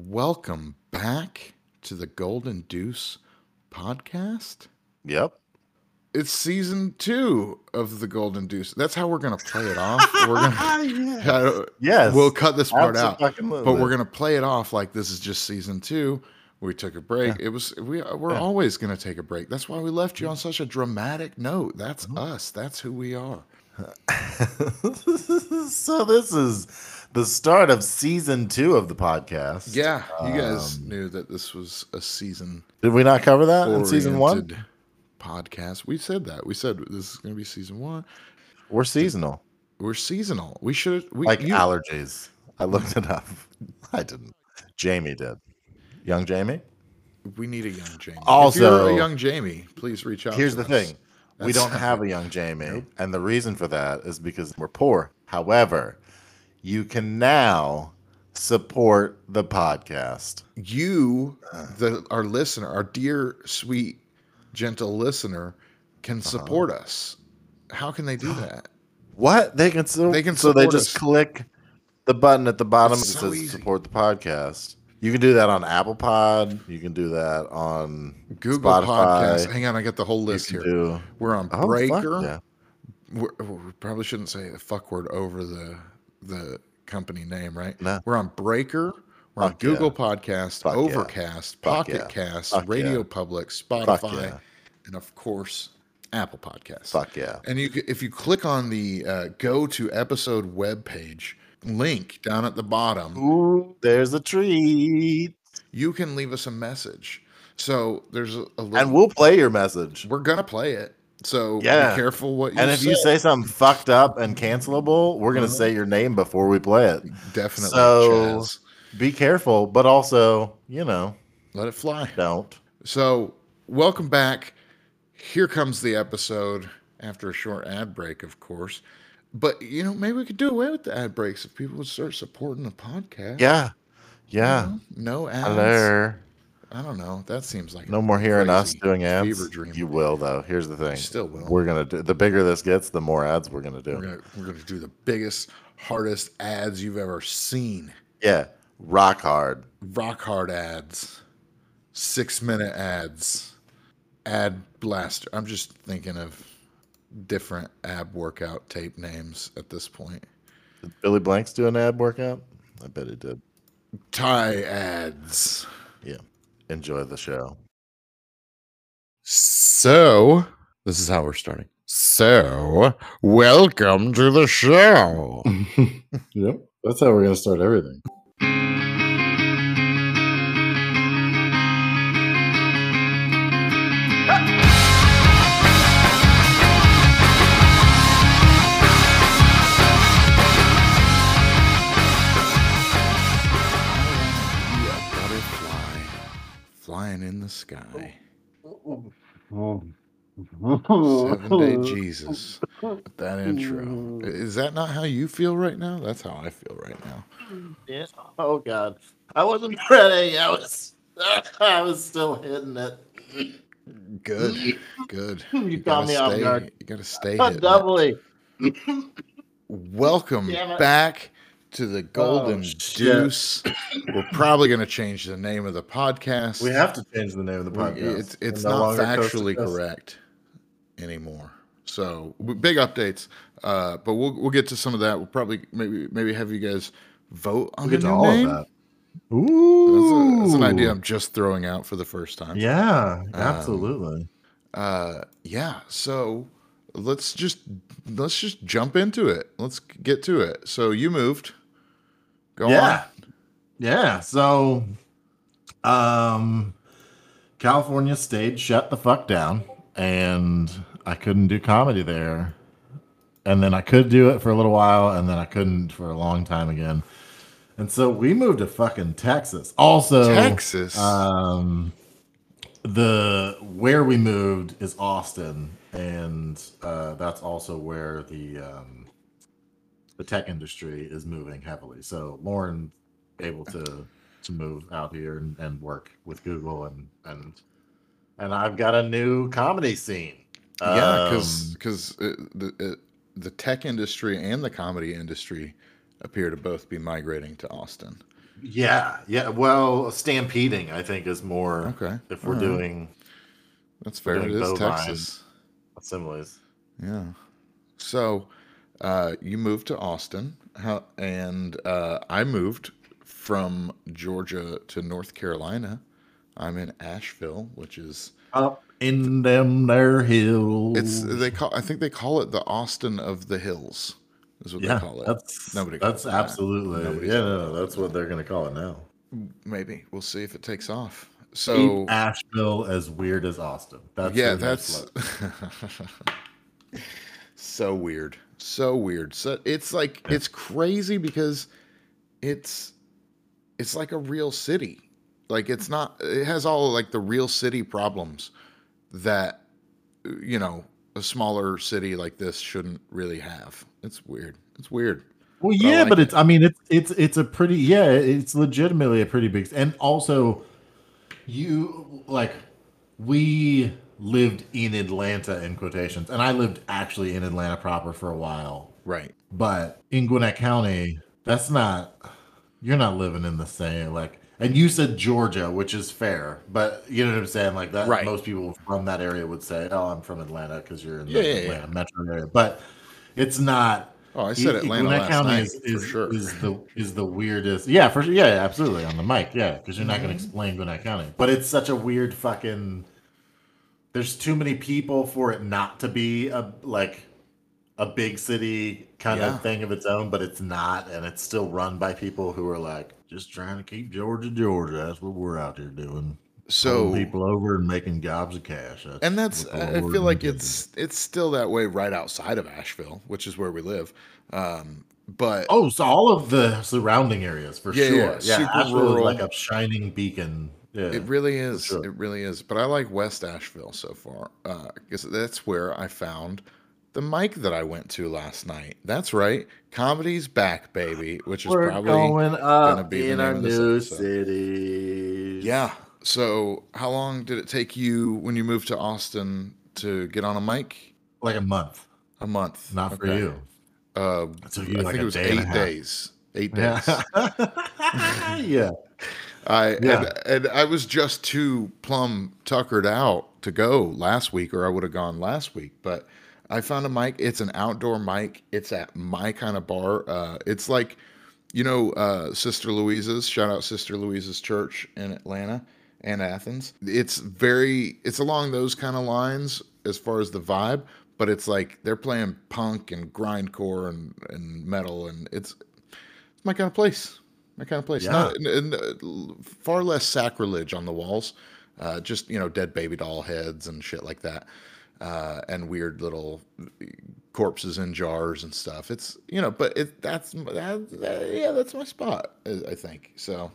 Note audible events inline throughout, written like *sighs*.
Welcome back to the Golden Deuce podcast. Yep. It's season two of the Golden Deuce. That's how we're gonna play it off. We're gonna, *laughs* Yes. we'll cut this part out, but we're gonna play it off like this is just season two. We took a break. It was we. We're Yeah. always gonna take a break. That's why we left you on such a dramatic note. That's Mm-hmm. us. That's who we are. *laughs* so this is the start of season two of the podcast. Yeah, you guys Um, knew that this was a season Did we not cover that in season one? podcast. We said that. We said this is going to be season one. We're seasonal, We're seasonal. We should we like you- allergies. I looked it up. *laughs* I didn't. Jamie did. Young Jamie. we need a young Jamie. if Also- you're a young Jamie, please reach out. Here's the us. thing. We don't have a *laughs* young Jamie. And the reason for that is because we're poor. However, you can now support the podcast. You, the our listener, our dear, sweet, gentle listener, can Uh-huh. support us. How can they do *gasps* that? What? They can so They can so they just us. click the button at the bottom It's that so says easy. support the podcast. You can do that on Apple Pod. You can do that on Google Spotify. Podcast. Hang on, I got the whole list here. do We're on Oh, fuck Breaker. yeah. we're, we probably shouldn't say the fuck word over the the company name, right? No. We're on Breaker. We're on Fuck yeah. Google Podcast, Fuck. Overcast, Fuck Pocket yeah. Cast, Fuck Radio yeah. Public, Spotify, yeah. and of course Apple Podcasts. Fuck yeah. And you, if you click on the uh, go to episode web page link down at the bottom, Ooh, there's a treat. you can leave us a message. So there's a, a little, And we'll play your message. we're gonna play it. So Yeah. be careful what you say. And if you say something fucked up and cancelable, we're gonna Uh-huh. say your name before we play it. definitely So- Chaz, Be careful, but also, you know, let it fly. don't. So, welcome back. Here comes the episode after a short ad break, of course. But, you know, maybe we could do away with the ad breaks if people would start supporting the podcast. Yeah. You Yeah. know, No ads. Hello. I don't know. That seems like No more hearing us doing ads. You will though. Here's the thing. You still will. We're gonna do the bigger this gets, the more ads we're gonna do. We're gonna we're gonna do the biggest, hardest ads you've ever seen. Yeah. Rock hard. Rock hard ads, six minute ads, ad blaster. I'm just thinking of different ab workout tape names at this point. Did Billy Blanks do an ab workout? I bet he did. Tie ads. Yeah. Enjoy the show. So, this is how we're starting. So, welcome to the show. *laughs* Yep. That's how we're going to start everything. The sky. Seven day Jesus. with That intro. Is that not how you feel right now? That's how I feel right now. Yeah. Oh God. I wasn't *laughs* ready. I was *laughs* I was still hitting it. Good. Good. *laughs* You gotta caught me off stay- guard. You gotta stay. Doubly. Welcome back to the Golden Oh. Deuce. We're probably going to change the name of the podcast. We have to change the name of the We- podcast. It's it's no not factually correct anymore. So big updates, uh, but we'll we'll get to some of that. We'll probably maybe maybe have you guys vote on We'll the get to new all name. of that. That's, Ooh. a, that's an idea I'm just throwing out for the first time. Yeah, Um, absolutely. Uh, yeah. So let's just let's just jump into it. Let's get to it. So you moved. Go on. yeah. Yeah. So um California stage shut the fuck down and I couldn't do comedy there. And then I could do it for a little while and then I couldn't for a long time again. And so we moved to fucking Texas. Also. Texas. Um, the where we moved is Austin, and uh, that's also where the um, the tech industry is moving heavily. So Lauren able to to move out here and, and work with Google and and and I've got a new comedy scene. yeah, Um, because because the it, the tech industry and the comedy industry appear to both be migrating to Austin. Yeah, yeah. Well, stampeding, I think, is more. Okay, If we're alright. doing That's fair. It doing is bovine. Texas. similes. Yeah. So, uh, you moved to Austin, how, and uh, I moved from Georgia to North Carolina. I'm in Asheville, which is Up in them there hills. it's they call I think they call it the Austin of the Hills. Is what yeah, they call it. that's Nobody That's it absolutely Nobody's yeah. No, no, that's what they're gonna call it now. Maybe we'll see if it takes off. Keep So Asheville as weird as Austin. That's yeah, that's *laughs* so weird. So weird. So it's like it's crazy because it's it's like a real city. Like it's not it has all like the real city problems that you know, a smaller city like this shouldn't really have. It's weird. It's weird. Well, But yeah, like but it. it's. I mean, it's it's it's a pretty. Yeah, it's legitimately a pretty big. And also, you like we lived in Atlanta in quotations, and I lived actually in Atlanta proper for a while. Right. But in Gwinnett County, that's not. You're not living in the same like. And you said Georgia, which is fair, but you know what I'm saying. Like that, Right. most people from that area would say, "Oh, I'm from Atlanta," because you're in the Yeah, yeah, yeah. Metro area. But it's not. Oh, I said Y- Atlanta Gwinnett last County night is, for sure. is the is the weirdest. Yeah, for sure. Yeah, yeah, absolutely on the mic. Yeah, because you're not Mm-hmm. going to explain Gwinnett County, but it's such a weird fucking. There's too many people for it not to be a like a big city kind Yeah. of thing of its own, but it's not, and it's still run by people who are like just trying to keep Georgia, Georgia. That's what we're out here doing. So people over and making gobs of cash. That's and that's I feel like intended. it's it's still that way right outside of Asheville, which is where we live. Um, but Oh, so all of the surrounding areas for Yeah, sure. yeah, Yeah, super Asheville is like a shining beacon. Yeah, It really is. sure. It really is. But I like West Asheville so far because that's where I found the mic that I went to last night. That's right, comedy's back, baby. Which is we're probably going gonna up be the in name our of this new episode. city. yeah. So how long did it take you when you moved to Austin to get on a mic? like a month. A month. Not for you. Uh, you I like think it was day eight days. Eight days. Yeah. *laughs* yeah. I Yeah. and, and I was just too plumb tuckered out to go last week, or I would have gone last week. But I found a mic. It's an outdoor mic. It's at my kind of bar. Uh, it's like, you know, uh, Sister Louisa's. Shout out Sister Louisa's Church in Atlanta and Athens. It's very. It's along those kind of lines as far as the vibe. But it's like they're playing punk and grindcore and, and metal, and it's it's my kind of place. My kind of place. Yeah. Not and, and, far less sacrilege on the walls. Uh, just you know, dead baby doll heads and shit like that, uh, and weird little corpses in jars and stuff. It's you know, but it that's that, that- yeah, that's my spot. I I think so.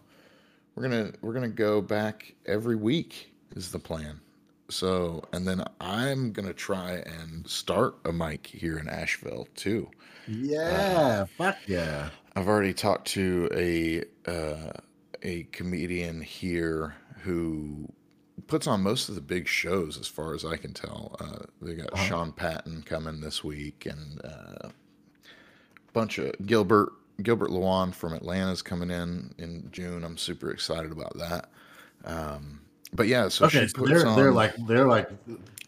We're gonna we're gonna go back every week is the plan. So and then I'm gonna try and start a mic here in Asheville too. Yeah. Fuck yeah. I've already talked to a uh, a comedian here who puts on most of the big shows, as far as I can tell. Uh, they got Uh-huh. Sean Patton coming this week, and uh, a bunch of Gilbert Gilbert Luan from Atlanta is coming in in June. I'm super excited about that. Um, but yeah, so Okay, she so they're they're like they're like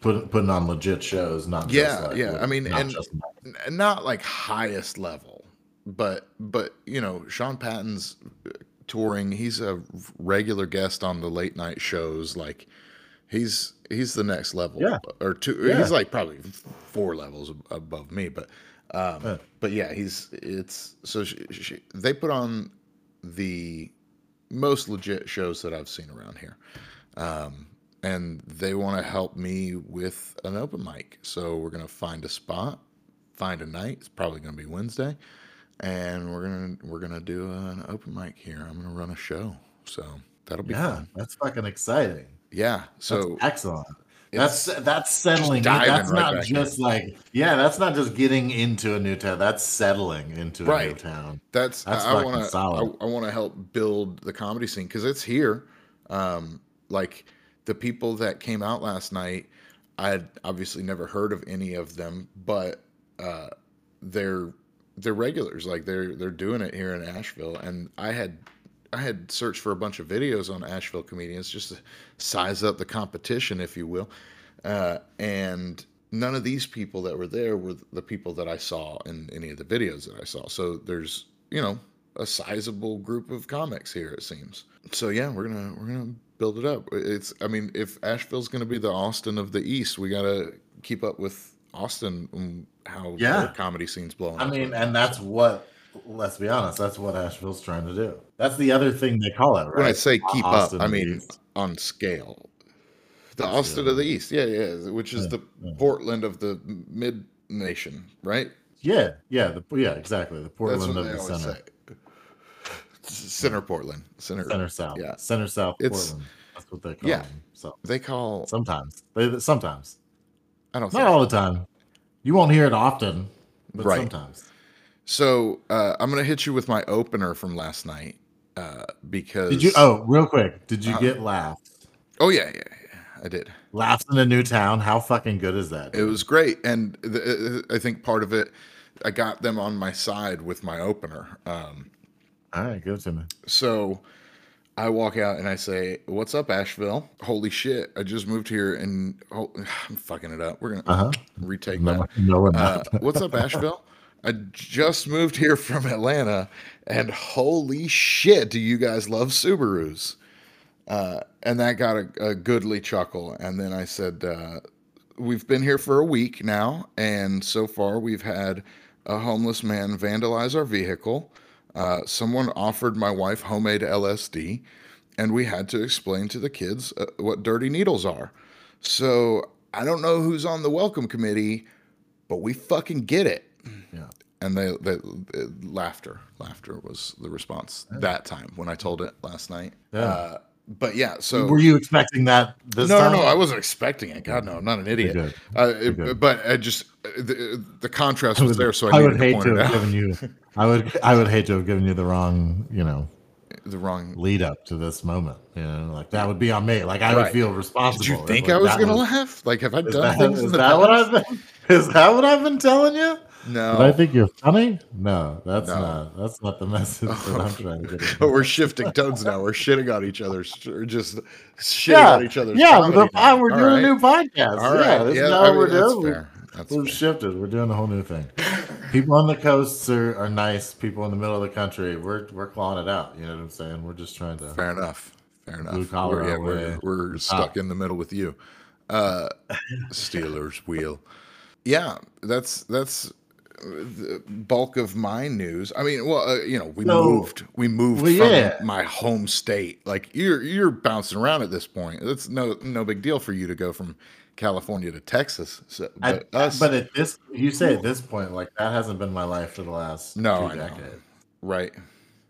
put, putting on legit shows, not just Yeah, like, yeah, like, I mean, not and- just not like highest level, but but you know, Sean Patton's touring. He's a regular guest on the late night shows. Like he's he's the next level. Yeah. or two. Yeah. He's like probably four levels above me. But um, but yeah, he's it's so she, she, they put on the most legit shows that I've seen around here. Um, and they want to help me with an open mic. So we're going to find a spot, find a night. It's probably going to be Wednesday. And we're going to we're going to do an open mic here. I'm going to run a show. So that'll be yeah, fun. that's fucking exciting. Yeah. That's So excellent. That's that's settling. That's right not just like yeah. That's not just getting into a new town. That's settling into a new town. That's, That's I want to I, solid. I want to help build the comedy scene because it's here. Um, like the people that came out last night, I had obviously never heard of any of them, but uh, they're they're regulars. Like they're they're doing it here in Asheville, and I had I had searched for a bunch of videos on Asheville comedians just to size up the competition, if you will. Uh, and none of these people that were there were the people that I saw in any of the videos that I saw. So there's, you know, a sizable group of comics here, it seems. So yeah, we're gonna we're gonna build it up. It's I mean, if Asheville's gonna be the Austin of the East, we gotta keep up with Austin and how Yeah. comedy scene's blowing. I up. mean, and that's what. Let's be honest. That's what Asheville's trying to do. That's the other thing they call it, right? when I say keep Austin up, I mean East. on scale. The Austin of the East, yeah, yeah, which is the Portland of the mid nation, right? Yeah, yeah, the, yeah, exactly. The Portland of the center, say. *laughs* Center Portland, center. center south, Yeah, center south It's- Portland. That's what they call Yeah. them. So they call. sometimes, they, sometimes, I don't not all the time. You won't hear it often, but Right. sometimes. So. Uh, I'm gonna hit you with my opener from last night uh, because. Did you? Oh, real quick. Did you Uh, get laughs? Oh yeah, yeah, yeah. I did. Laughs in a new town. How fucking good is that? It was great, and the, I think part of it, I got them on my side with my opener. Um, All right, it to me. So I walk out and I say, "What's up, Asheville? Holy shit! I just moved here and oh, *sighs* I'm fucking it up. We're gonna Uh huh. retake No, that. no, we're Uh, what's up, Asheville? *laughs* I just moved here from Atlanta, and holy shit, do you guys love Subarus?" Uh, and that got a, a goodly chuckle. And then I said, uh, "We've been here for a week now, and so far we've had a homeless man vandalize our vehicle." Uh, someone offered my wife homemade LSD, and we had to explain to the kids uh, what dirty needles are. So I don't know who's on the welcome committee, but we fucking get it. Yeah. And they, they, uh, laughter, laughter was the response that time when I told it last night. Yeah. Uh, but yeah, so Were you expecting that this no, time? no, no, I wasn't expecting it. God, no, I'm not an idiot. Uh, it- but I just uh, the, the contrast I was there, so I, I would to hate point to have given you. I would. I would hate to have given you the wrong, you know, *laughs* The wrong lead up to this moment. You know, like that would be on me. Like I would feel responsible. Did you think like, I was gonna laugh? Like, have I done that, things is that what? I've been? *laughs* Is that what I've been telling you? No, Did I think you're funny? No, that's No. not. That's not the *laughs* message that I'm trying to get. *laughs* but we're shifting tones now. We're shitting on each other. We're just shitting Yeah, on each other. yeah. The, now. we're All doing right. a new podcast. All yeah, this Yeah, is I mean, we're that's doing. fair. That's We're fair. shifted. We're doing a whole new thing. People on the coasts are, are nice. People in the middle of the country, we're we're clawing it out. You know what I'm saying? We're just trying to. Fair enough. Fair enough. Blue collar We're, yeah, we're, we're stuck in the middle with you. Uh, Stealers wheel. Yeah, that's that's the bulk of my news. I mean, well, uh, you know, we moved. We moved Well, from yeah. my home state. Like you're you're bouncing around at this point. It's no no big deal for you to go from California to Texas. So, but us, but at this, you say at this point, like that hasn't been my life for the last No, two I know. decades. right?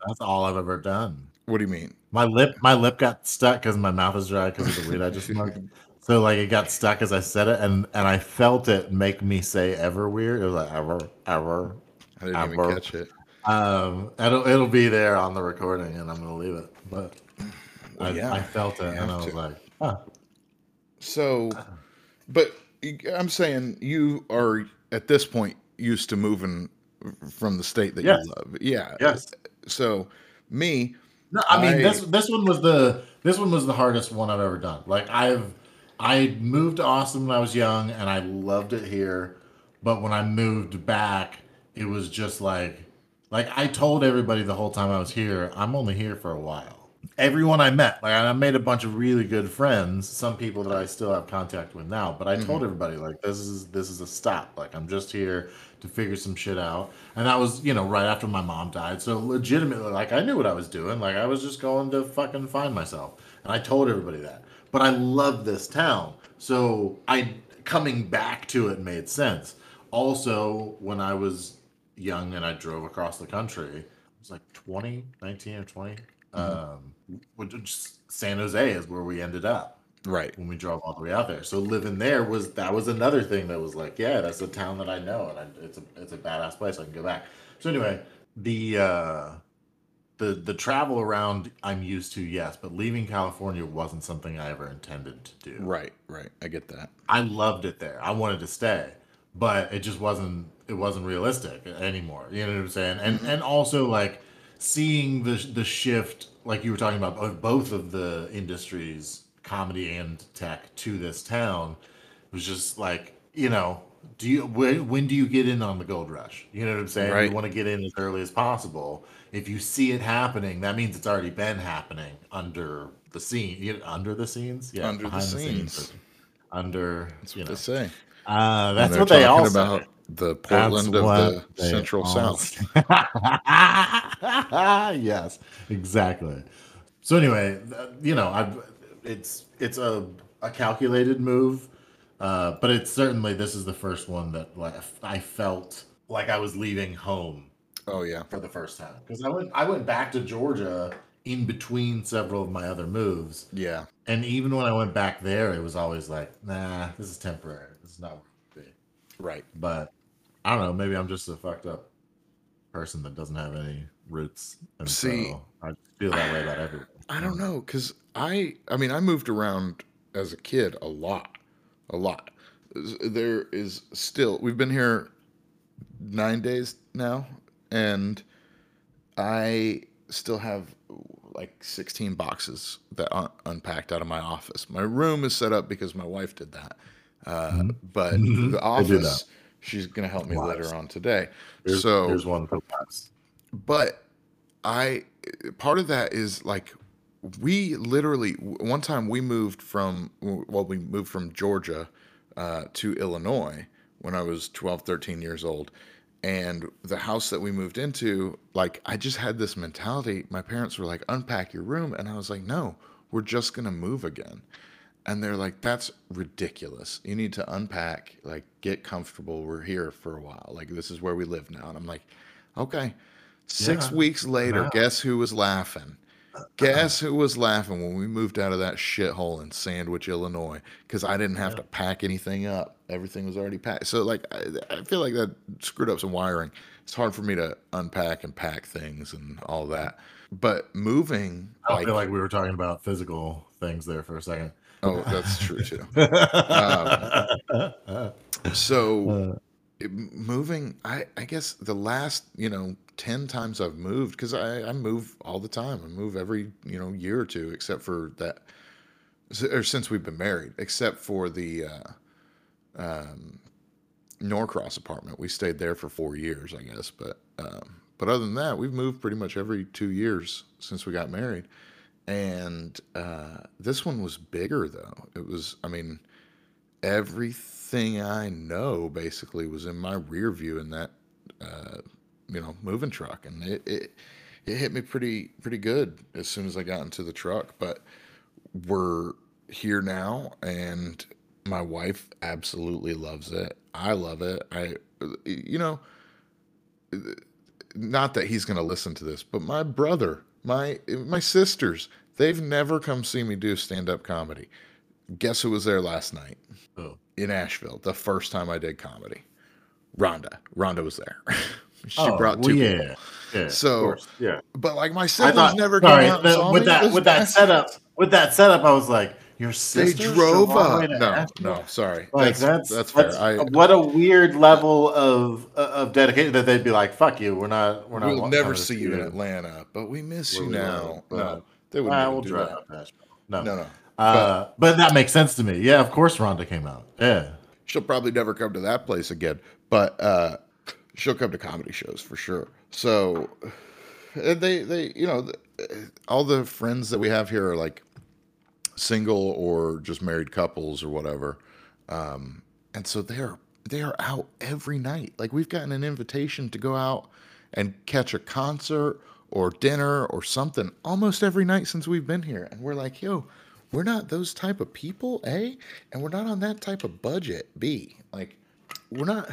That's all I've ever done. What do you mean? My lip, my lip got stuck because my mouth is dry because of the weed I just smoked. *laughs* So like it got stuck as I said it, and and I felt it make me say ever weird. It was like ever, ever. I didn't even Ever. catch it. Um, it'll it'll be there on the recording, and I'm gonna leave it. But I, yeah, I felt it, and I was to. like, huh. So, but I'm saying you are at this point used to moving from the state that Yes. you love. Yeah. Yes. So, me, No, I mean I- this this one was the this one was the hardest one I've ever done. Like I've I moved to Austin when I was young and I loved it here, but when I moved back, it was just like like I told everybody the whole time I was here, I'm only here for a while. Everyone I met, like I made a bunch of really good friends, some people that I still have contact with now, but I told mm-hmm. everybody like this is this is a stop. Like I'm just here to figure some shit out. And that was, you know, right after my mom died. So legitimately, like I knew what I was doing. Like I was just going to fucking find myself. And I told everybody that. But I love this town. So I coming back to it made sense. Also, when I was young and I drove across the country, it was like 20, 19 or 20. Um, which is- San Jose is where we ended up right. when we drove all the way out there. So living there was that was another thing that was like, yeah, that's a town that I know, and I, it's a it's a badass place. I can go back. So anyway, the uh, the the travel around I'm used to, yes, but leaving California wasn't something I ever intended to do. Right. Right. I get that. I loved it there. I wanted to stay, but it just wasn't it wasn't realistic anymore. You know what I'm saying? And mm-hmm. and also like seeing the the shift, like you were talking about, of both of the industries, comedy and tech, to this town, was just like you know, do you when, when do you get in on the gold rush? You know what I'm saying? Right. You want to get in as early as possible. If you see it happening, that means it's already been happening under the scene, under the scenes, yeah, Under the behind scenes. under That's what know. they say. Uh, that's what they all talking say. about the Portland of the Central South. *laughs* yes, exactly. So anyway, you know, I it's it's a a calculated move, uh, but it's certainly this is the first one that like I felt like I was leaving home Oh yeah. for the first time because I went I went back to Georgia in between several of my other moves, Yeah. and even when I went back there, it was always like, nah, this is temporary. This is not where I want to be. Right. But I don't know. Maybe I'm just a fucked up person that doesn't have any roots, and See, so I feel that way about everyone. I don't know because I I mean I moved around as a kid a lot, a lot. There is still we've been here nine days now, and I still have like 16 boxes that aren't unpacked out of my office. My room is set up because my wife did that, uh, but Mhm. the I do that. office she's gonna help me later on today. Here's, so there's one for us. but I part of that is like we literally one time we moved from well we moved from Georgia uh, to Illinois when I was 12 13 years old and the house that we moved into like I just had this mentality. My parents were like unpack your room. And I was like no we're just going to move again. And they're like that's ridiculous. You need to unpack like get comfortable. We're here for a while. Like this is where we live now. And i'm like okay. Six Yeah. weeks later Wow. guess who was laughing guess who was laughing when we moved out of that shithole in sandwich illinois? Because i didn't have to pack anything up. Everything was already packed. So like I, I feel like that screwed up some wiring. It's hard for me to unpack and pack things and all that. But moving I like, feel like we were talking about physical things there for a second. oh that's true too. *laughs* Uh, so it- moving I, I guess the last you know 10 times i've moved because I, I move all the time. I move every you know year or two except for that or since we've been married except for the uh, um, norcross apartment. We stayed there for four years i guess but um, but other than that we've moved pretty much every two years since we got married. And uh, this one was bigger though. It was i mean everything I know basically was in my rear view in that uh, you know moving truck, and it, it it hit me pretty pretty good as soon as I got into the truck. But we're here now, and my wife absolutely loves it. I love it. I you know not that he's going to listen to this, but my brother, my my sisters, they've never come see me do stand up comedy. Guess who was there last night? Oh. In Asheville the first time I did comedy. Rhonda. Rhonda was there. *laughs* she Oh, brought well, two yeah, people. yeah. So- yeah. But like my I siblings thought never sorry, came out the- with me. that with that setup. With that setup, I was like, your They sister drove all the up. No, Asheville? no, sorry. Like that's, that's that's fair. I what a weird level of of dedication that they'd be like, "Fuck you, we're not, we're not." we'll never see you in Atlanta, but we miss Where you now. live, No, they wouldn't Ah, we'll do drive that. up Asheville. No, No, no. Uh, but that makes sense to me. Yeah, of course, Rhonda came out. Yeah, she'll probably never come to that place again, but uh, she'll come to comedy shows for sure. So they, they, you know, all the friends that we have here are like single or just married couples or whatever, um, and so they're they are out every night. Like we've gotten an invitation to go out and catch a concert or dinner or something almost every night since we've been here, and we're like, yo. We're not those type of people, A, and we're not on that type of budget, B. Like, we're not,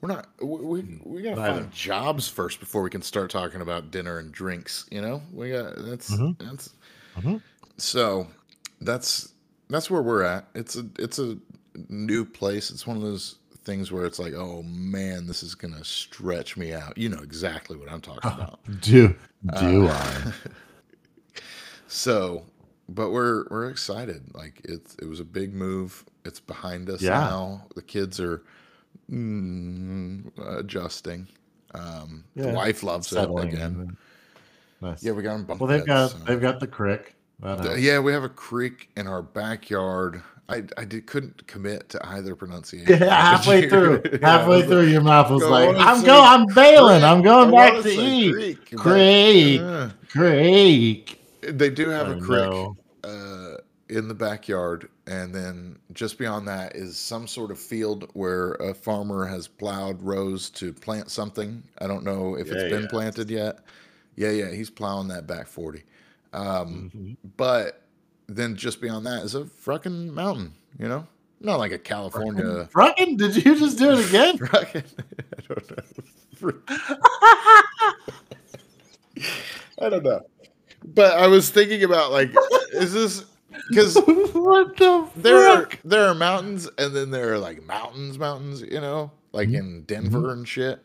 we're not, we, we, we gotta Neither. find jobs first before we can start talking about dinner and drinks, you know? We got, that's, Mhm. that's, Mhm. so that's, that's where we're at. It's a, it's a new place. It's one of those things where it's like, oh man, this is gonna stretch me out. You know exactly what I'm talking *laughs* about. do do Uh, *laughs* So, but we're we're excited. Like it's it was a big move. It's behind us Yeah. now. The kids are mm, adjusting. Um, The wife loves it again. in. nice. Yeah, we got them. well, they've got they've got the creek. That helps. Yeah, we have a creek in our backyard. I I did, couldn't commit to either pronunciation. Yeah, *laughs* halfway through, halfway was through, your mouth was like, "I'm going, I'm bailing, I'm going back to eat." creek, Creek, uh, creek. They do have a creek uh, in the backyard, and then just beyond that is some sort of field where a farmer has plowed rows to plant something. I don't know if Yeah, it's been yeah. planted yet. Yeah, yeah, he's plowing that back forty. Um, Mhm. but then just beyond that is a fucking mountain. You know, not like a California. Fucking, did you just do it *laughs* again? Fucking, *laughs* I don't know. *laughs* I don't know. But I was thinking about like, is this *laughs* because what the there are there are mountains and then there are like mountains, mountains, you know, like Mhm. in Denver and shit.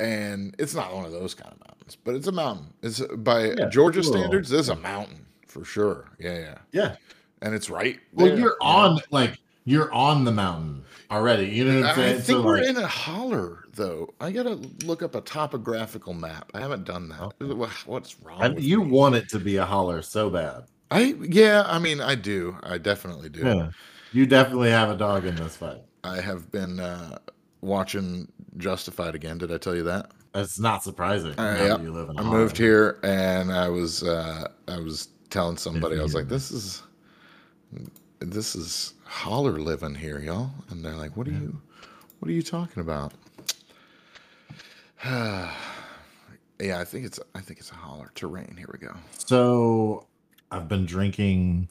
And it's not one of those kind of mountains, but it's a mountain. It's by Yeah, Georgia cool. standards, it's a mountain for sure. Yeah, yeah. Yeah. And it's right. Well, there, you're on like you're on the mountain already. You know what I'm saying? I think So, we're like, in a holler, though. I gotta look up a topographical map. I haven't done that. Okay. What's wrong? I- you me? want it to be a holler so bad. I yeah. I mean, I do. I definitely do. Yeah. You definitely have a dog in this fight. I have been uh, watching Justified again. Did I tell you that? It's not surprising. Uh, yeah. you live in I holler. moved here and I was uh, I was telling somebody I was like, this is this is holler living here, y'all. And they're like, what are you what are you talking about? *sighs* yeah, I think it's I think it's a holler terrain. Here we go. So I've been drinking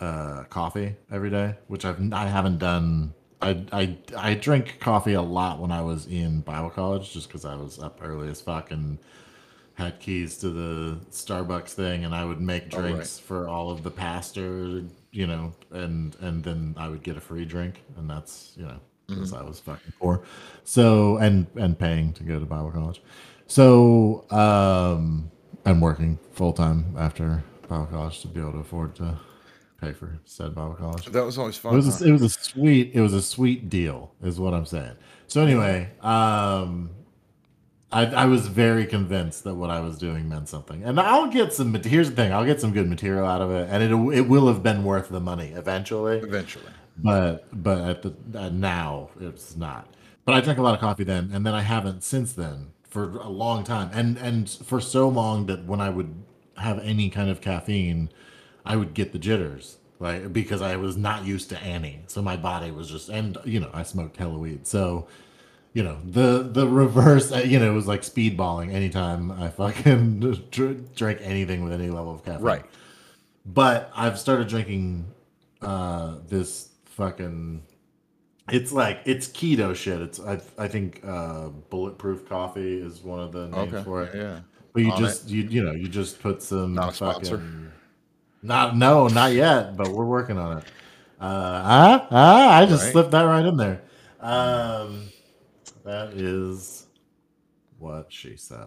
uh, coffee every day, which I've I haven't done. I I I drink coffee a lot when I was in Bible college, just because I was up early as fuck and had keys to the Starbucks thing, and I would make Oh, right. drinks for all of the pastor, you know, and and then I would get a free drink, and that's you know because I was fucking poor, so and and paying to go to Bible college, so um and working full time after Bible college to be able to afford to pay for said Bible college. That was always fun. It was huh? a, it was a sweet it was a sweet deal is what I'm saying. So anyway, um I, I was very convinced that what I was doing meant something, and I'll get some. Here's the thing: I'll get some good material out of it, and it it will have been worth the money eventually. Eventually. But but at the at now it's not. But I drank a lot of coffee then, and then I haven't since then for a long time, and and for so long that when I would have any kind of caffeine, I would get the jitters, like because I was not used to Annie, so my body was just and you know I smoked hella weed, so you know the the reverse, uh, you know, it was like speedballing anytime I fucking *laughs* dr- drank anything with any level of caffeine, Right. But I've started drinking uh this fucking it's like it's keto shit. It's I I think uh bulletproof coffee is one of the names Okay. for it. Yeah. But you On just you you know you just put some Not a sponsor. Not no not yet, but we're working on it. Uh, ah, ah, I just Right. slipped that right in there. Um, that is what she said.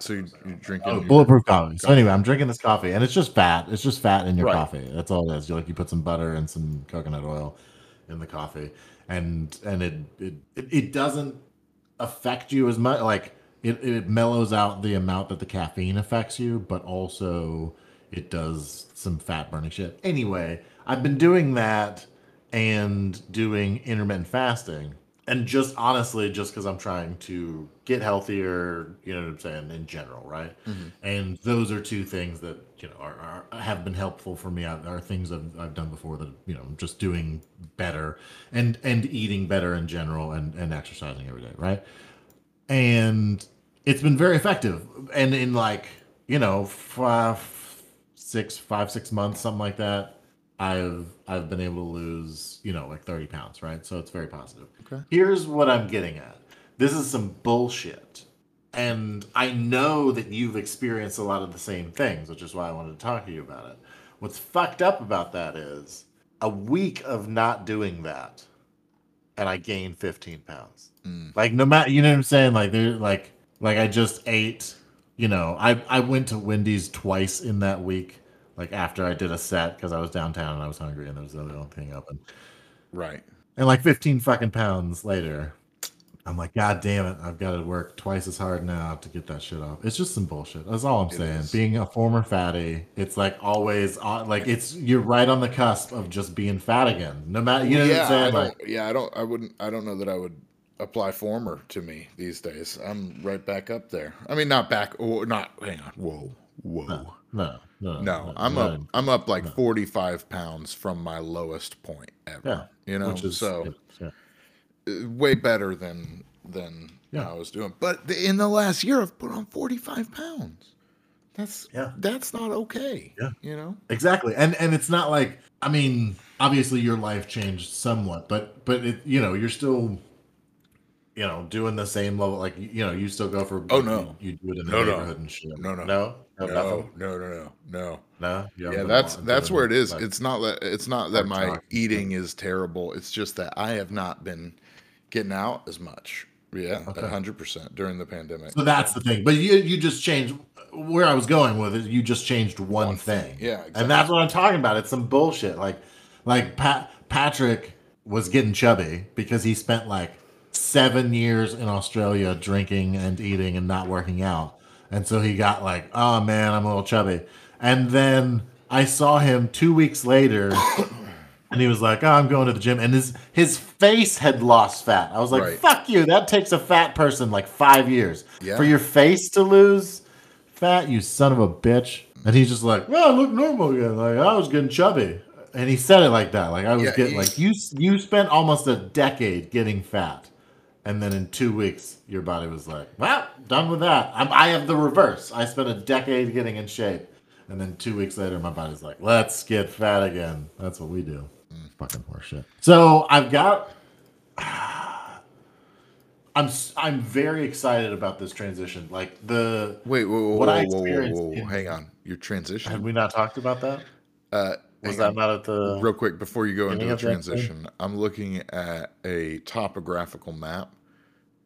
So you, you're drinking. Oh, your- bulletproof coffee. So anyway, I'm drinking this coffee, and it's just fat. It's just fat in your Right. coffee. That's all it is. You like you put some butter and some coconut oil in the coffee, and and it it it, it doesn't affect you as much. Like it it mellows out the amount that the caffeine affects you, but also it does some fat burning shit. Anyway, I've been doing that and doing intermittent fasting. And just honestly, just because I'm trying to get healthier, you know what I'm saying, in general, right? Mm-hmm. And those are two things that you know are, are have been helpful for me. Are, are things I've, I've done before that you know I'm just doing better and and eating better in general and and exercising every day, right? and it's been very effective. And in like you know five, six, five, six months, something like that, I've I've been able to lose you know like thirty pounds, right? So it's very positive. Okay. Here's what I'm getting at. This is some bullshit. And I know that you've experienced a lot of the same things, which is why I wanted to talk to you about it. What's fucked up about that is a week of not doing that, and I gained 15 pounds. Mm. Like no matter, you know what I'm saying? Like they're like like I just ate. You know, I I went to Wendy's twice in that week. Like after I did a set because I was downtown and I was hungry and there was the only thing open. Right. And like 15 fucking pounds later, I'm like, God damn it, I've got to work twice as hard now to get that shit off. It's just some bullshit. That's all I'm It saying. is. Being a former fatty, it's like always on, like it's you're right on the cusp of just being fat again. No matter you know what I'm saying? Like yeah, I don't, I wouldn't, I don't know that I would apply former to me these days. I'm right back up there. I mean, not back, or not. Hang on, whoa, whoa. no, no, no, No, I'm up. I'm up like 45 pounds from my lowest point ever. Yeah, you know, which is so yeah. uh, way better than than Yeah. I was doing. But the, in the last year, I've put on 45 pounds. That's Yeah. that's not okay. Yeah. you know. Exactly. And and it's not like I mean, obviously your life changed somewhat, but but it you know, you're still you know, doing the same level like you know, you still go for Oh, no. you, you do it in the No, no. neighborhood and shit. No, no. No. No, No, no, no, no, no. No. Yeah, that's that's where it is. like- It's not that it's not that my talk. eating is terrible. It's just that I have not been getting out as much. Yeah, a Okay. hundred percent during the pandemic. So that's the thing. But you you just changed where I was going with it. You just changed one, One thing. thing. Yeah, and that's what I'm talking about. It's some bullshit. Like like Pat Patrick was getting chubby because he spent like seven years in Australia drinking and eating and not working out, and so he got like, oh man, I'm a little chubby. And then I saw him two weeks later. *coughs* And he was like, oh, I'm going to the gym. And his his face had lost fat. I was like, Right. fuck you. That takes a fat person like five years. Yeah. For your face to lose fat, you son of a bitch. And he's just like, well, I look normal again. Like, I was getting chubby. And he said it like that. Like, I was Yeah, getting, like, you, you spent almost a decade getting fat. And then in two weeks, your body was like, well, done with that. I'm, I have the reverse. I spent a decade getting in shape. And then two weeks later, my body's like, let's get fat again. That's what we do. Fucking horseshit. So I've got. *sighs* I'm I'm very excited about this transition. Like the Wait, whoa, whoa, What I whoa, whoa, whoa, whoa, in- hang on. Your transition. had we not talked about that? uh, Was that not at the? real quick before you go into the of that thing? transition? I'm looking at a topographical map,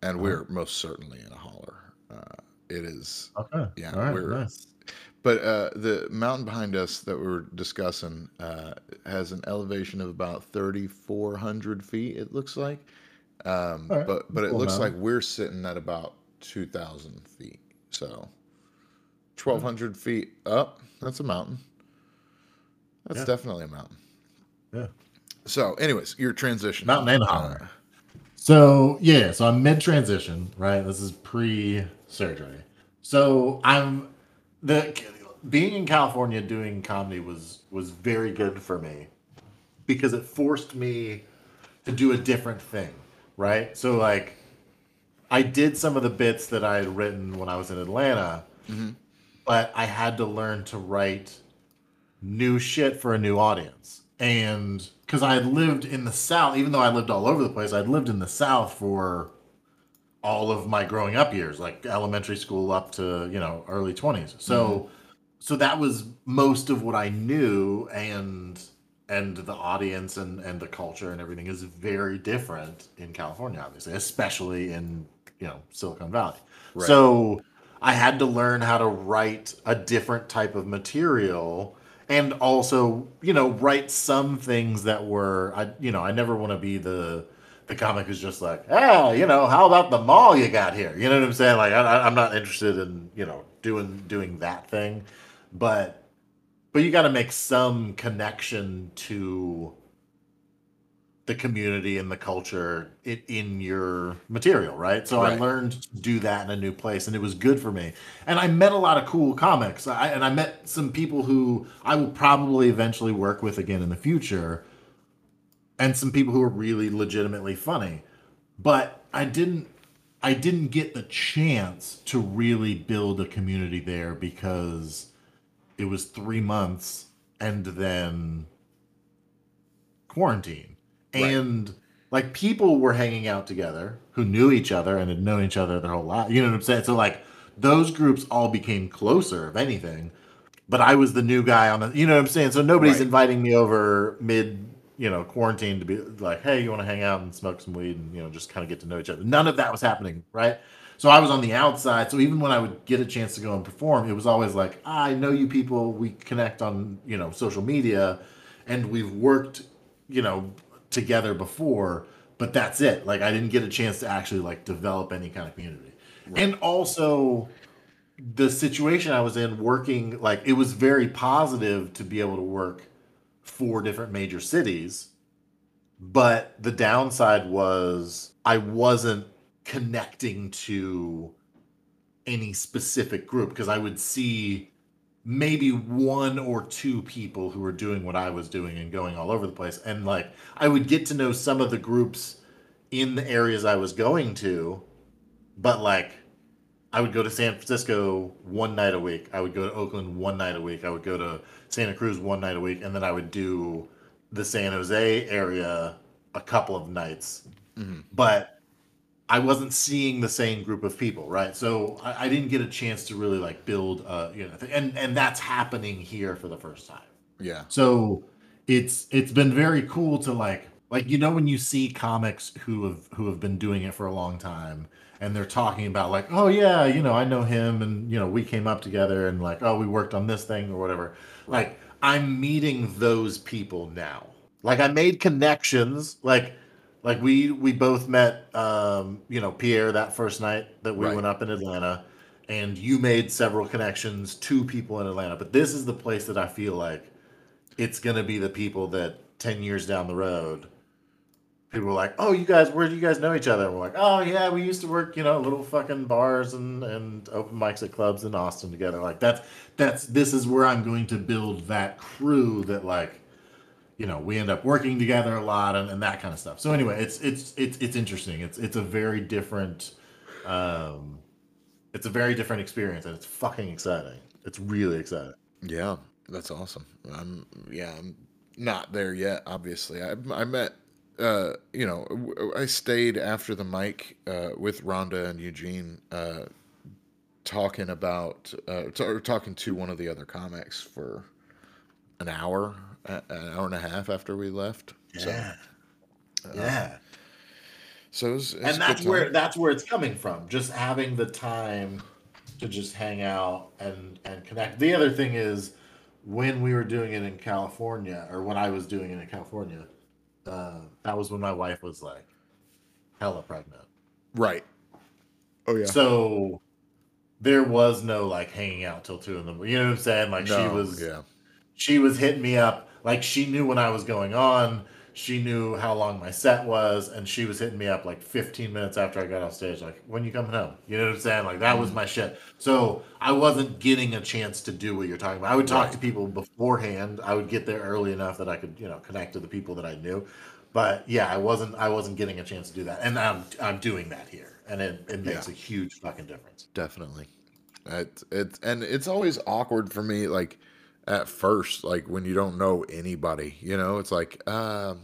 and Uh-huh. we're most certainly in a holler. Uh, it is Okay. Yeah, right. we're- nice. But uh, the mountain behind us that we are discussing uh, has an elevation of about 3,400 feet. It looks like, um, right, but but it cool looks mountain. like we're sitting at about 2,000 feet. So 1,200 feet up. That's a mountain. That's Yeah. definitely a mountain. Yeah. So, anyways, your transition. Mountain and Uh. So yeah, so I'm mid transition, right? This is pre surgery. So I'm the being in California doing comedy was was very good for me because it forced me to do a different thing, right? So like I did some of the bits that I had written when I was in Atlanta, but I had to learn to write new shit for a new audience. And because I had lived in the South, even though I lived all over the place, I'd lived in the South for all of my growing up years, like elementary school up to, you know, early 20s. So mm-hmm. so that was most of what I knew and and the audience and and the culture and everything is very different in California obviously, especially in, you know, Silicon Valley. Right. So I had to learn how to write a different type of material and also, you know, write some things that were I you know, I never want to be the the comic who's just like, ah, you know, how about the mall you got here? You know what I'm saying? Like, I, I'm not interested in, you know, doing doing that thing, but but you got to make some connection to the community and the culture in, in your material, right? So I learned to do that in a new place, and it was good for me. And I met a lot of cool comics, I, and I met some people who I will probably eventually work with again in the future, and some people who are really legitimately funny. But I didn't, I didn't get the chance to really build a community there because it was three months and then quarantine. Right. And like people were hanging out together who knew each other and had known each other their whole life. You know what I'm saying? So like those groups all became closer, if anything. But I was the new guy on the you know what I'm saying? So nobody's Right. inviting me over mid, you know, quarantine to be like, hey, you want to hang out and smoke some weed and you know, just kind of get to know each other. None of that was happening, right? So I was on the outside. So even when I would get a chance to go and perform, it was always like, "Ah, I know you people. We connect on, you know, social media and we've worked, you know, together before, but that's it. Like I didn't get a chance to actually like develop any kind of community. And also the situation I was in working like it was very positive to be able to work four different major cities. But the downside was I wasn't connecting to any specific group because I would see maybe one or two people who were doing what I was doing and going all over the place. And like I would get to know some of the groups in the areas I was going to, but like I would go to San Francisco one night a week. I would go to Oakland one night a week. I would go to Santa Cruz one night a week, and then I would do the San Jose area a couple of nights. Mhm. But I wasn't seeing the same group of people, right? So I, I didn't get a chance to really like build, uh, you know, th- and and that's happening here for the first time. Yeah. So it's it's been very cool to like like you know when you see comics who have who have been doing it for a long time and they're talking about like oh yeah you know I know him and you know we came up together and like oh we worked on this thing or whatever like I'm meeting those people now like I made connections like like we we both met um you know Pierre that first night that we Right. went up in Atlanta and you made several connections to people in Atlanta. But this is the place that I feel like it's gonna be the people that 10 years down the road people are like oh you guys where do you guys know each other? And we're like oh yeah we used to work you know little fucking bars and and open mics at clubs in austin together. Like that's that's this is where i'm going to build that crew that like you know we end up working together a lot and, and that kind of stuff so anyway it's it's it's it's interesting it's it's a very different um it's a very different experience and it's fucking exciting it's really exciting Yeah, that's awesome. I'm yeah, I'm not there yet. Obviously, I I met. Uh, you know, I stayed after the mic uh, with Rhonda and Eugene, uh, talking about uh, t- talking to one of the other comics for an hour, an hour and a half after we left. So, yeah so it was, it's and that's where that's where it's coming from just having the time to just hang out and and connect the other thing is when we were doing it in california or when i was doing it in california uh, that was when my wife was like hella pregnant right. Oh yeah. so there was no like hanging out till two in the morning you know what i'm saying like she was yeah. she was hitting me up like she knew when I was going on. She knew how long my set was, and she was hitting me up like 15 minutes after I got off stage, like, "When you coming home?" You know what I'm saying? Like that was mm. my shit. So I wasn't getting a chance to do what you're talking about. I would talk Right. to people beforehand. I would get there early enough that I could, you know, connect to the people that I knew. But yeah, I wasn't. I wasn't getting a chance to do that, and I'm I'm doing that here, and it, it makes Yeah. a huge fucking difference. definitely It's, it's and it's always awkward for me like at first like when you don't know anybody you know? It's like um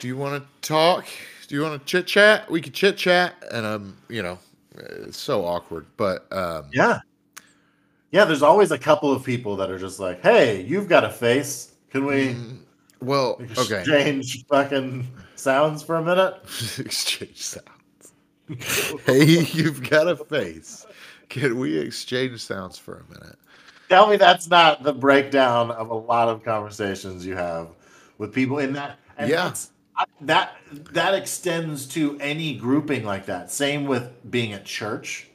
do you want to talk? Do you want to chit chat? We could chit chat and um you know it's so awkward but um Yeah. Yeah, there's always a couple of people that are just like, "Hey, you've got a face. Can we mm, well *laughs* okay. exchange fucking sounds for a minute?" *laughs* exchange sounds. *laughs* Hey you've got a face. Can we exchange sounds for a minute Tell me that's not the breakdown of a lot of conversations you have with people in that. And Yeah. I- that that extends to any grouping like that. Same with being at church.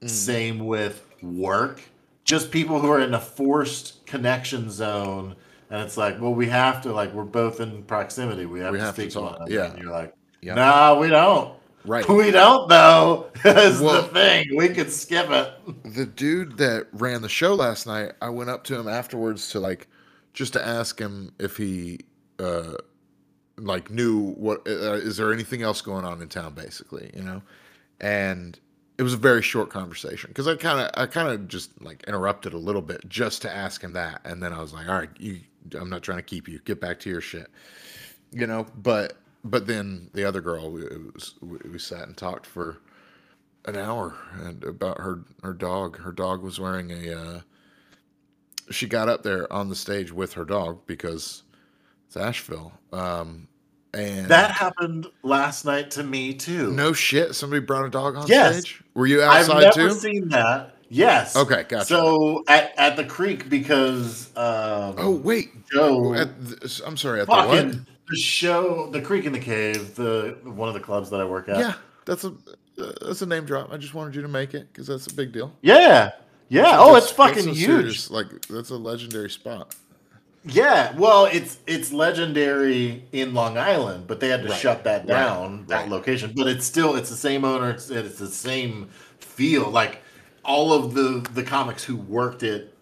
Mm. Same with work. Just people who are in a forced connection zone, and it's like, well, we have to like we're both in proximity. We have We to have speak to one another. yeah. And you're like, Yeah. nah, we don't. Right We don't though. Is Well- the thing. We could skip it. the dude that ran the show last night, I went up to him afterwards to like just to ask him if he uh like knew what uh, is there anything else going on in town basically, you know? And it was a very short conversation because I kind of I kind of just like interrupted a little bit just to ask him that and then I was like, "All right, you I'm not trying to keep you. Get back to your shit." You know, but but then the other girl we, was, we, sat and talked for an hour and about her her dog. Her dog was wearing a. Uh, she got up there on the stage with her dog because it's Asheville. Um, and That happened last night to me too. no shit, somebody brought a dog on Yes. stage. Were you outside I've never too? seen that. Yes. Okay, gotcha. So at, at the creek because um, Oh wait, Joe at the, I'm sorry. At the what? The show the Creek and the Cave the one of the clubs that I work at. Yeah, that's a uh, that's a name drop. I just wanted you to make it because that's a big deal. Yeah. Yeah. Oh, it's fucking huge. serious- like that's a legendary spot. Yeah, well, it's it's legendary in Long Island, but they had to Right, shut that right, down, that right. location. But it's still it's the same owner, it's, it's the same feel. Like all of the the comics who worked it,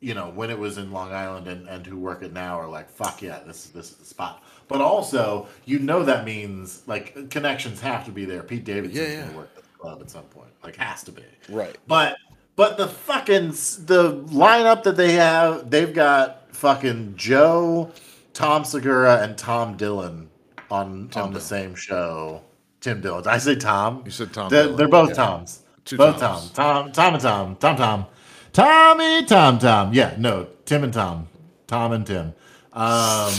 you know, when it was in Long Island and, and who work it now are like, fuck yeah, this is this is the spot. But also, you know that means like connections have to be there. Pete Davidson's Yeah, yeah. gonna work at the club at some point. Like has to be. Right. But but the fucking the lineup that they have, they've got fucking Joe, Tom Segura, and Tom Dillon on Tim on the same show. Tim Dillon. I say Tom? You said Tom. They're, they're both yeah. Toms. Two both Toms. Tom. Tom. Tom and Tom. Tom. Tom. Tommy. Tom. Tom. Yeah. No. Tim and Tom. Tom and Tim. Um,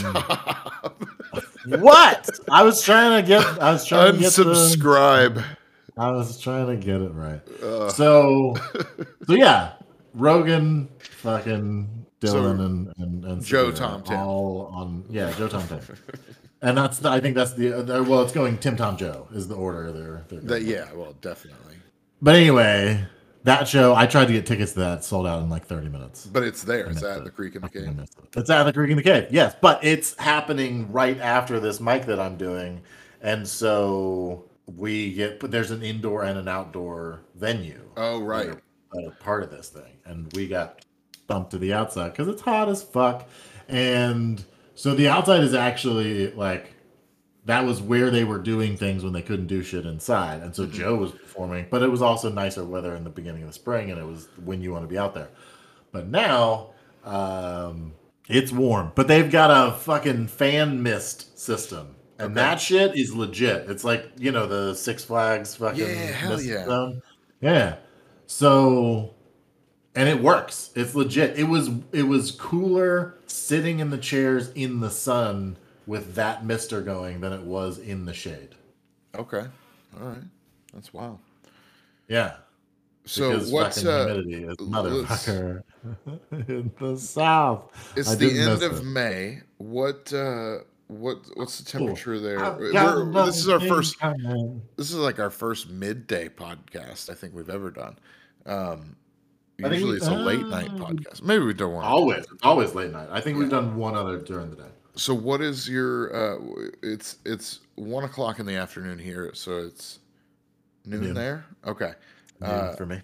what? I was trying to get. I was trying to get the. Unsubscribe. I was trying to get it right. Uh, So, so yeah, Rogan, fucking Dillon, So, and, and and Joe, Tom, Tim. all on yeah, Joe Tom Tim, and that's the, I think that's the uh, well, it's going Tim Tom Joe is the order that, yeah, well, definitely. But anyway, that show I tried to get tickets to that sold out in like thirty minutes. But it's there. It's at it. the Creek and the Cave. it. It's at the Creek and the Cave, yes, but it's happening right after this mic that I'm doing, and so we get but there's an indoor and an outdoor venue. Oh right. that are, part of this thing, and we got bumped to the outside because it's hot as fuck, and so the outside is actually like that was where they were doing things when they couldn't do shit inside, and so mm-hmm. Joe was performing, but it was also nicer weather in the beginning of the spring, and it was when you want to be out there, but now. Um, it's warm, but they've got a fucking fan mist system, and Okay. that shit is legit. It's like you know the Six Flags fucking Yeah, hell yeah. system. yeah. So, and it works. It's legit. It was it was cooler sitting in the chairs in the sun with that mister going than it was in the shade. Okay. All right. That's wild. Yeah. So because what's uh? humidity is motherfucker *laughs* in the south. It's I the end of it. May. What uh? What what's the temperature there? I've We're- got this is our first. coming. This is like our first midday podcast I think we've ever done. Um, usually we- it's a late night podcast. Maybe we don't want Always, it's always late night. I think we've done one other during the day. So what is your? Uh, it's it's one o'clock in the afternoon here, so it's noon Noon. there. Okay. Noon Uh, for me.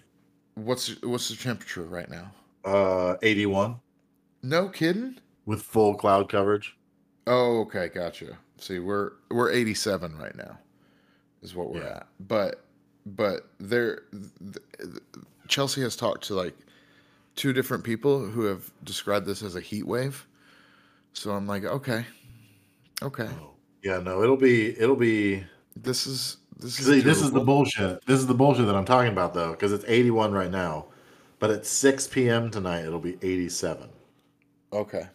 what's what's the temperature right now? Uh, 81 No kidding. with full cloud coverage. Oh, okay, gotcha. See, we're we're 87 right now, is what we're Yeah. at. But but there, th- th- Chelsea has talked to like two different people who have described this as a heat wave. So I'm like, okay, okay, Yeah, no, it'll be it'll be. this is this is See, this is the bullshit. This is the bullshit that I'm talking about though, because it's 81 right now, but at 6 p.m. tonight it'll be 87. okay.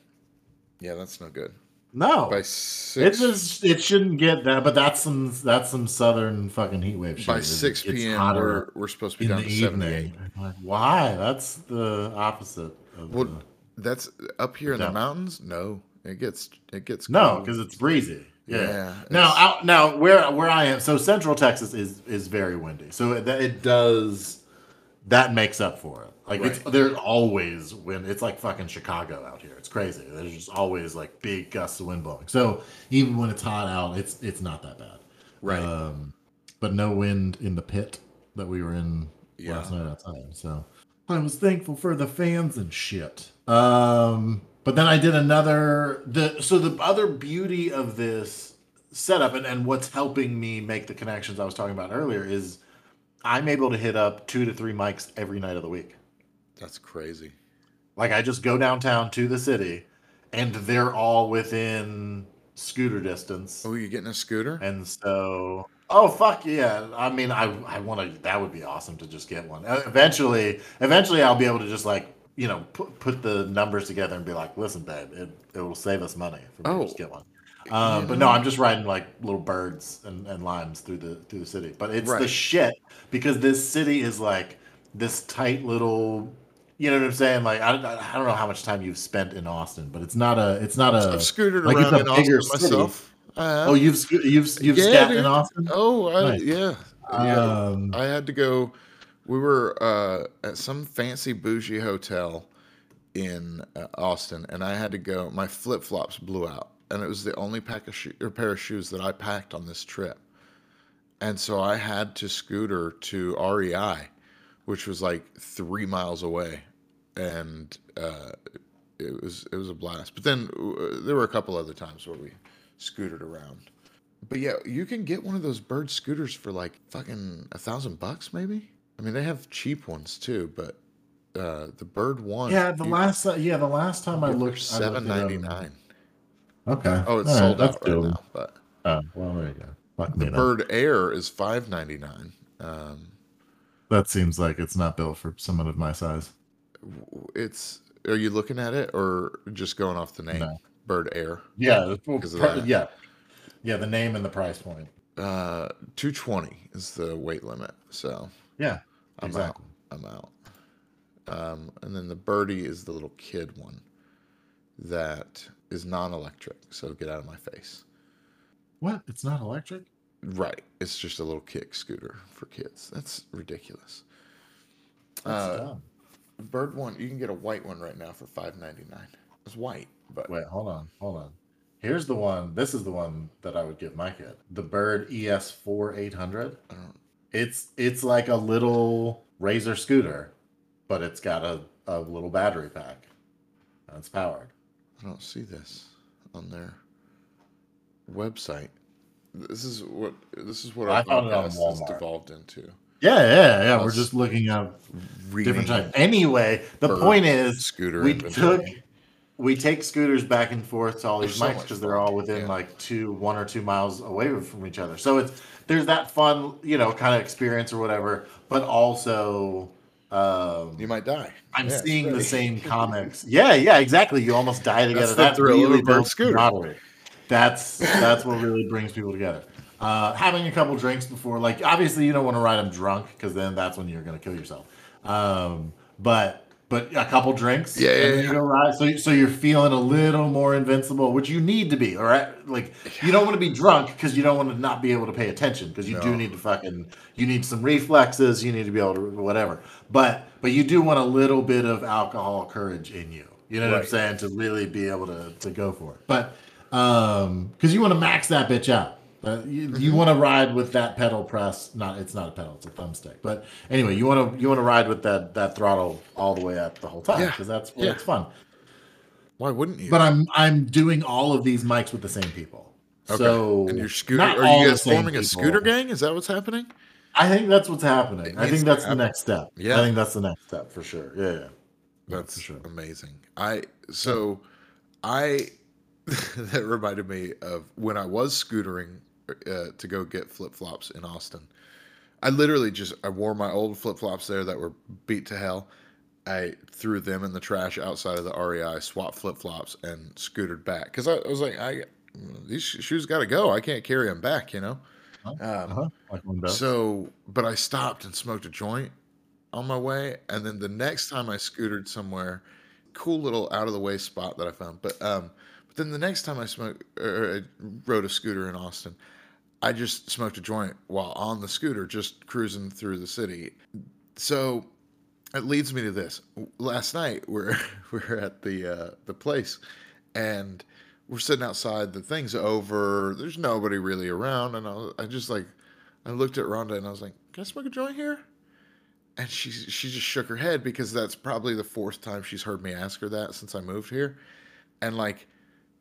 Yeah, that's no good. No, By it six just it shouldn't get that. But that's some that's some southern fucking heat wave shit. by six gets p.m. We're we're supposed to be down to 78. evening. Like, why? That's the opposite. Of Well, the- that's up here in the mountains. No, it gets it gets no, because it's breezy. Yeah. Yeah, Now, out now where where I am, so Central Texas is is very windy. So it, it does that makes up for it. Like it's there's always wind. It's like fucking Chicago out here. It's crazy. There's just always like big gusts of wind blowing. So even when it's hot out, it's it's not that bad. right. Um, but no wind in the pit that we were in Yeah. last night outside. So I was thankful for the fans and shit. Um, but then I did another the so the other beauty of this setup and, and what's helping me make the connections I was talking about earlier is I'm able to hit up two to three mics every night of the week. That's crazy. Like I just go downtown to the city, and they're all within scooter distance. Oh, you're getting a scooter? And so, oh fuck yeah! I mean, I I want to. That would be awesome to just get one. Uh, Eventually, eventually, I'll be able to just like you know put put the numbers together and be like, listen, babe, it it will save us money for me Oh. to just get one. Um, You but no, I'm just riding like little birds and, and limes through the through the city. But it's the shit because this city is like this tight little. You know what I'm saying? Like I, I don't know how much time you've spent in Austin, but it's not a it's not a I've scootered like it's around a in Austin city. myself. Have. Oh, you've you've you've Yeah, scat dude. in Austin. Oh, I, Nice. yeah, yeah. Um, I had to go. We were uh, at some fancy bougie hotel in uh, Austin, and I had to go. My flip flops blew out, and it was the only pack of sho- or pair of shoes that I packed on this trip. And so I had to scooter to REI, which was like three miles away, and uh, it was it was a blast. But then uh, there were a couple other times where we scootered around. But yeah, you can get one of those bird scooters for like fucking a thousand bucks, maybe. I mean, they have cheap ones too, but uh, the bird one, yeah, the you last uh, yeah the last time I looked, seven up. ninety nine. Okay. Oh, it's All right, sold that's out right now. But Oh, well, there you go. Fuck the bird air is five ninety nine. Um, That seems like it's not built for someone of my size. it's. Are you looking at it or just going off the name? No. Bird air. Yeah, well, Because of that. yeah, yeah. The name and the price point. Uh, two twenty is the weight limit. So Yeah, I'm exactly. out. I'm out. Um, and then the birdie is the little kid one that is non-electric. So get out of my face. What? It's not electric? Right. It's just a little kick scooter for kids. That's ridiculous. That's Uh, dumb. Bird one, you can get a white one right now for five ninety nine. It's white, but Wait, hold on, hold on. Here's the one. This is the one that I would give my kid. The Bird ES four eight hundred. I don't. It's it's like a little razor scooter, but it's got a, a little battery pack. And it's powered. I don't see this on their website. This is what this is what I our podcast has devolved into. Yeah, yeah, yeah. We're just looking at different types. Anyway, the point is scooter we inventory. took we take scooters back and forth to all these They're mics because they're all within yeah. like two, one or two miles away from each other. So it's there's that fun, you know, kind of experience or whatever, but also um, You might die. I'm Yeah, seeing the *laughs* same comics. Yeah, yeah, exactly. You almost die together. That's, That really builds scooter. camaraderie. That's *laughs* that's what really brings people together. Uh, having a couple drinks before, like obviously you don't want to ride them drunk because then that's when you're going to kill yourself. Um, but but a couple drinks, Yeah, and yeah, then yeah. you go ride. So so you're feeling a little more invincible, which you need to be. All right, like you don't want to be drunk because you don't want to not be able to pay attention because you do need to fucking you need some reflexes. You need to be able to whatever. But but you do want a little bit of alcohol courage in you. You know what I'm saying to really be able to to go for it. But um, because you want to max that bitch out. Uh, you, you Mm-hmm. want to ride with that pedal press. Not it's not a pedal, it's a thumbstick. But anyway, you want to you want to ride with that that throttle all the way up the whole time Yeah. because that's Yeah. it's fun. Why wouldn't you? But I'm I'm doing all of these mics with the same people. Okay. So and you're scooter. Are you guys forming a scooter gang? Is that what's happening? I think that's what's happening. I think that's the next step. Yeah. I think that's the next step for sure. Yeah, yeah. That's sure. amazing. I so I *laughs* that reminded me of when I was scootering uh, to go get flip flops in Austin. I literally just I wore my old flip flops there that were beat to hell. I threw them in the trash outside of the REI, swapped flip flops, and scootered back because I, I was like, I these shoes got to go. I can't carry them back, you know. Um, Uh-huh. Like one does. so, but I stopped and smoked a joint on my way, and then the next time I scootered somewhere, cool little out of the way spot that I found. But um, but then the next time I smoked or I rode a scooter in Austin, I just smoked a joint while on the scooter, just cruising through the city. So it leads me to this. Last night *laughs* we're we're at the uh, the place, and we're sitting outside. The thing's over. There's nobody really around, and I, was- I just like I looked at Rhonda and I was like, "Can I smoke a joint here?" And she she just shook her head because that's probably the fourth time she's heard me ask her that since I moved here, and like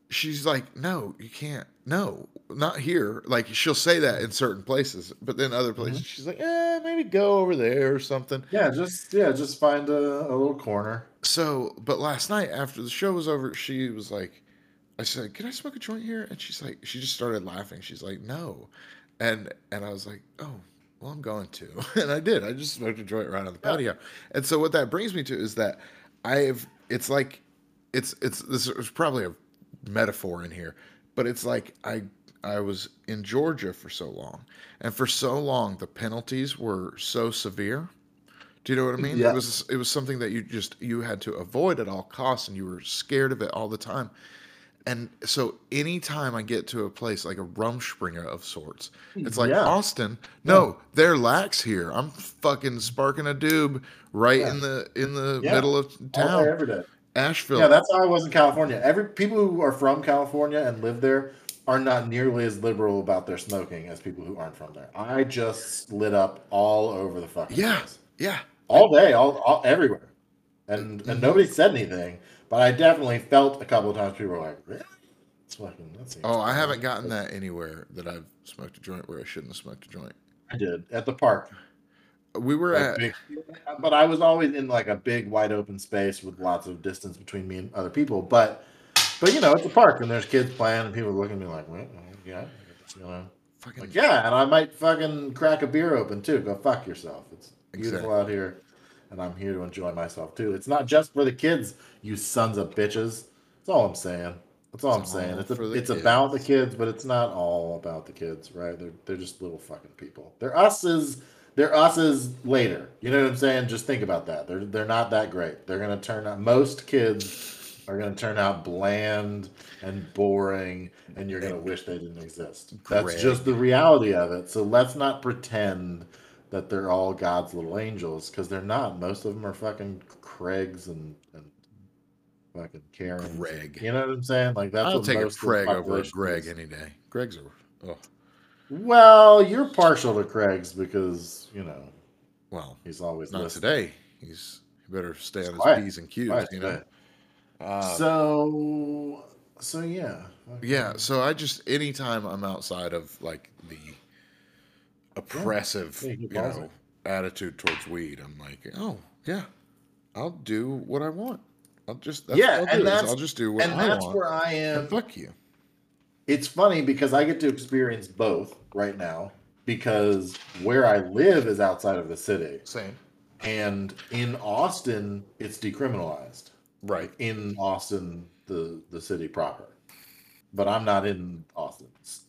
she's like, "No, you can't. No, not here." Like she'll say that in certain places, but then other places she's like, "Eh, maybe go over there or something." yeah, just yeah, just find a, a little corner. So, but last night after the show was over, she was like, I said, "Can I smoke a joint here?" And she's like, she just started laughing. She's like, "No," and and I was like, "Oh, well, I'm going to," *laughs* and I did. I just smoked a joint right on the patio. And so what that brings me to is that I've. It's like, it's it's this is probably a metaphor in here, but it's like I I was in Georgia for so long, and for so long the penalties were so severe Do you know what I mean? Yeah. It was it was something that you just you had to avoid at all costs, and you were scared of it all the time. And so, anytime I get to a place like a Rumspringa of sorts, it's like Yeah. Austin. No, they're lax here. I'm fucking sparking a doob right in the in the Yeah. middle of All day, town, every day. Asheville. Yeah, that's how I was in California. Every people who are from California and live there are not nearly as liberal about their smoking as people who aren't from there. I just lit up all over the fucking yeah, place. yeah. all day, all, all everywhere, and Mhm. and nobody said anything. But I definitely felt a couple of times people were like, "Really? It's fucking." That Oh, I haven't gotten that anywhere that I've smoked a joint where I shouldn't have smoked a joint. I did at the park. We were at big- but I was always in like a big wide open space with lots of distance between me and other people. But but you know, it's a park and there's kids playing and people looking at me like, well, yeah, you know, fucking like yeah, and I might fucking crack a beer open too. Go fuck yourself. It's beautiful Exactly. out here, and I'm here to enjoy myself too. It's not just for the kids, you sons of bitches. That's all I'm saying. That's all It's I'm saying. It's a, it's about the kids. kids, but it's not all about the kids, right? They're they're just little fucking people. They're us is they're us is later. You know what I'm saying? Just think about that. They're they're not that great. They're gonna turn out most kids are gonna turn out bland and boring, and you're gonna wish they didn't exist. That's Greg. just the reality of it. So let's not pretend that they're all God's little angels because they're not. Most of them are fucking Craigs and and fucking Karen. Greg. You know what I'm saying? Like that's I'll take a Craig over a Greg is. any day. Greg's a oh Well, you're partial to Craig's because you know well, he's always not listening. today. He's he better stay on his p's and q's. Quiet You know. Uh, so, so yeah, yeah. So I just anytime I'm outside of like the oppressive, Yeah, you know, attitude towards weed, I'm like, oh yeah, I'll do what I want. I'll just that's Yeah, I'll and do, that's- I'll just do what and I that's want. where I and am. fuck you. It's funny because I get to experience both right now because where I live is outside of the city, Same. and in Austin it's decriminalized. Right. In Austin, the the city proper, but I'm not in Austin,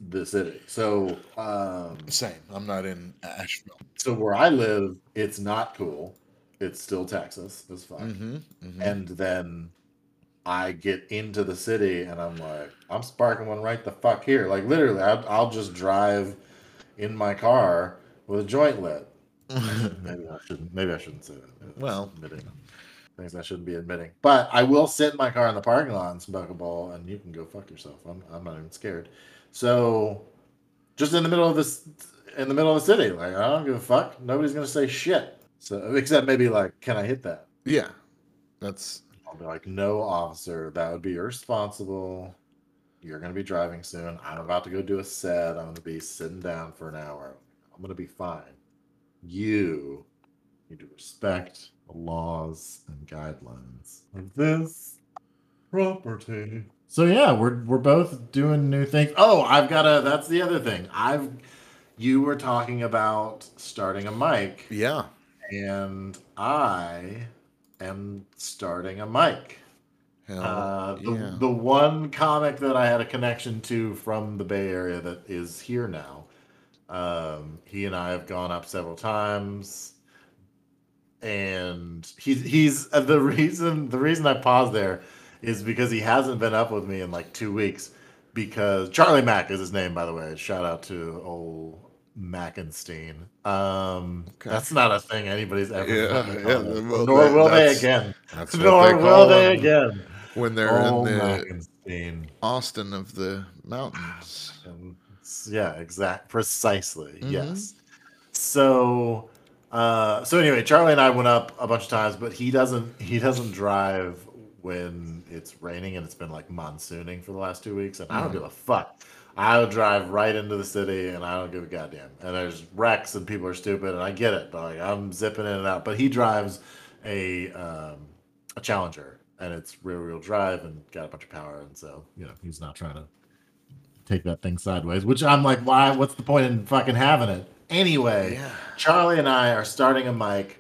the city. So, um, Same. I'm not in Asheville. so where I live, it's not cool. It's still Texas. It's fine. Mm-hmm. mm-hmm. and then I get into the city and I'm like, I'm sparking one right the fuck here. Like literally, I'll, I'll just drive in my car with a joint lit. *laughs* maybe I shouldn't. Maybe I shouldn't say that. It's Well. admitting things I shouldn't be admitting. But I will sit in my car in the parking lot and smoke a ball, and you can go fuck yourself. I'm I'm not even scared. So, just in the middle of this, in the middle of the city, like I don't give a fuck. Nobody's gonna say shit. So except maybe like, can I hit that? yeah. That's I'll be like, no, officer, that would be irresponsible. You're going to be driving soon. I'm about to go do a set. I'm going to be sitting down for an hour. I'm going to be fine. You need to respect the laws and guidelines of this property. So yeah, we're we're both doing new things. Oh, I've got a. That's the other thing. I've. You were talking about starting a mic yeah. and I am starting a mic. Hell, Uh, the, yeah. the one comic that I had a connection to from the Bay Area that is here now. Um, he and I have gone up several times, and he's he's uh, the *laughs* reason the reason I paused there is because he hasn't been up with me in like two weeks. Because Charlie Mack is his name, by the way. Shout out to old Mackenstein. Um. That's not a thing anybody's ever Yeah, done. yeah, well, Nor will they again. *laughs* Nor they will they again. when they're Oh, in the Mackenstein. Austin of the mountains. And yeah, exact, precisely. Mhm. Yes. So, uh, so anyway, Charlie and I went up a bunch of times, but he doesn't. He doesn't drive when it's raining and it's been like monsooning for the last two weeks, and I don't Mhm. give a fuck. I'll drive right into the city and I don't give a goddamn. And there's wrecks and people are stupid and I get it, but like I'm zipping in and out. But he drives a um, a Challenger and it's rear wheel drive and got a bunch of power, and so you know he's not trying to take that thing sideways. Which I'm like, why? What's the point in fucking having it anyway? Yeah. Charlie and I are starting a mic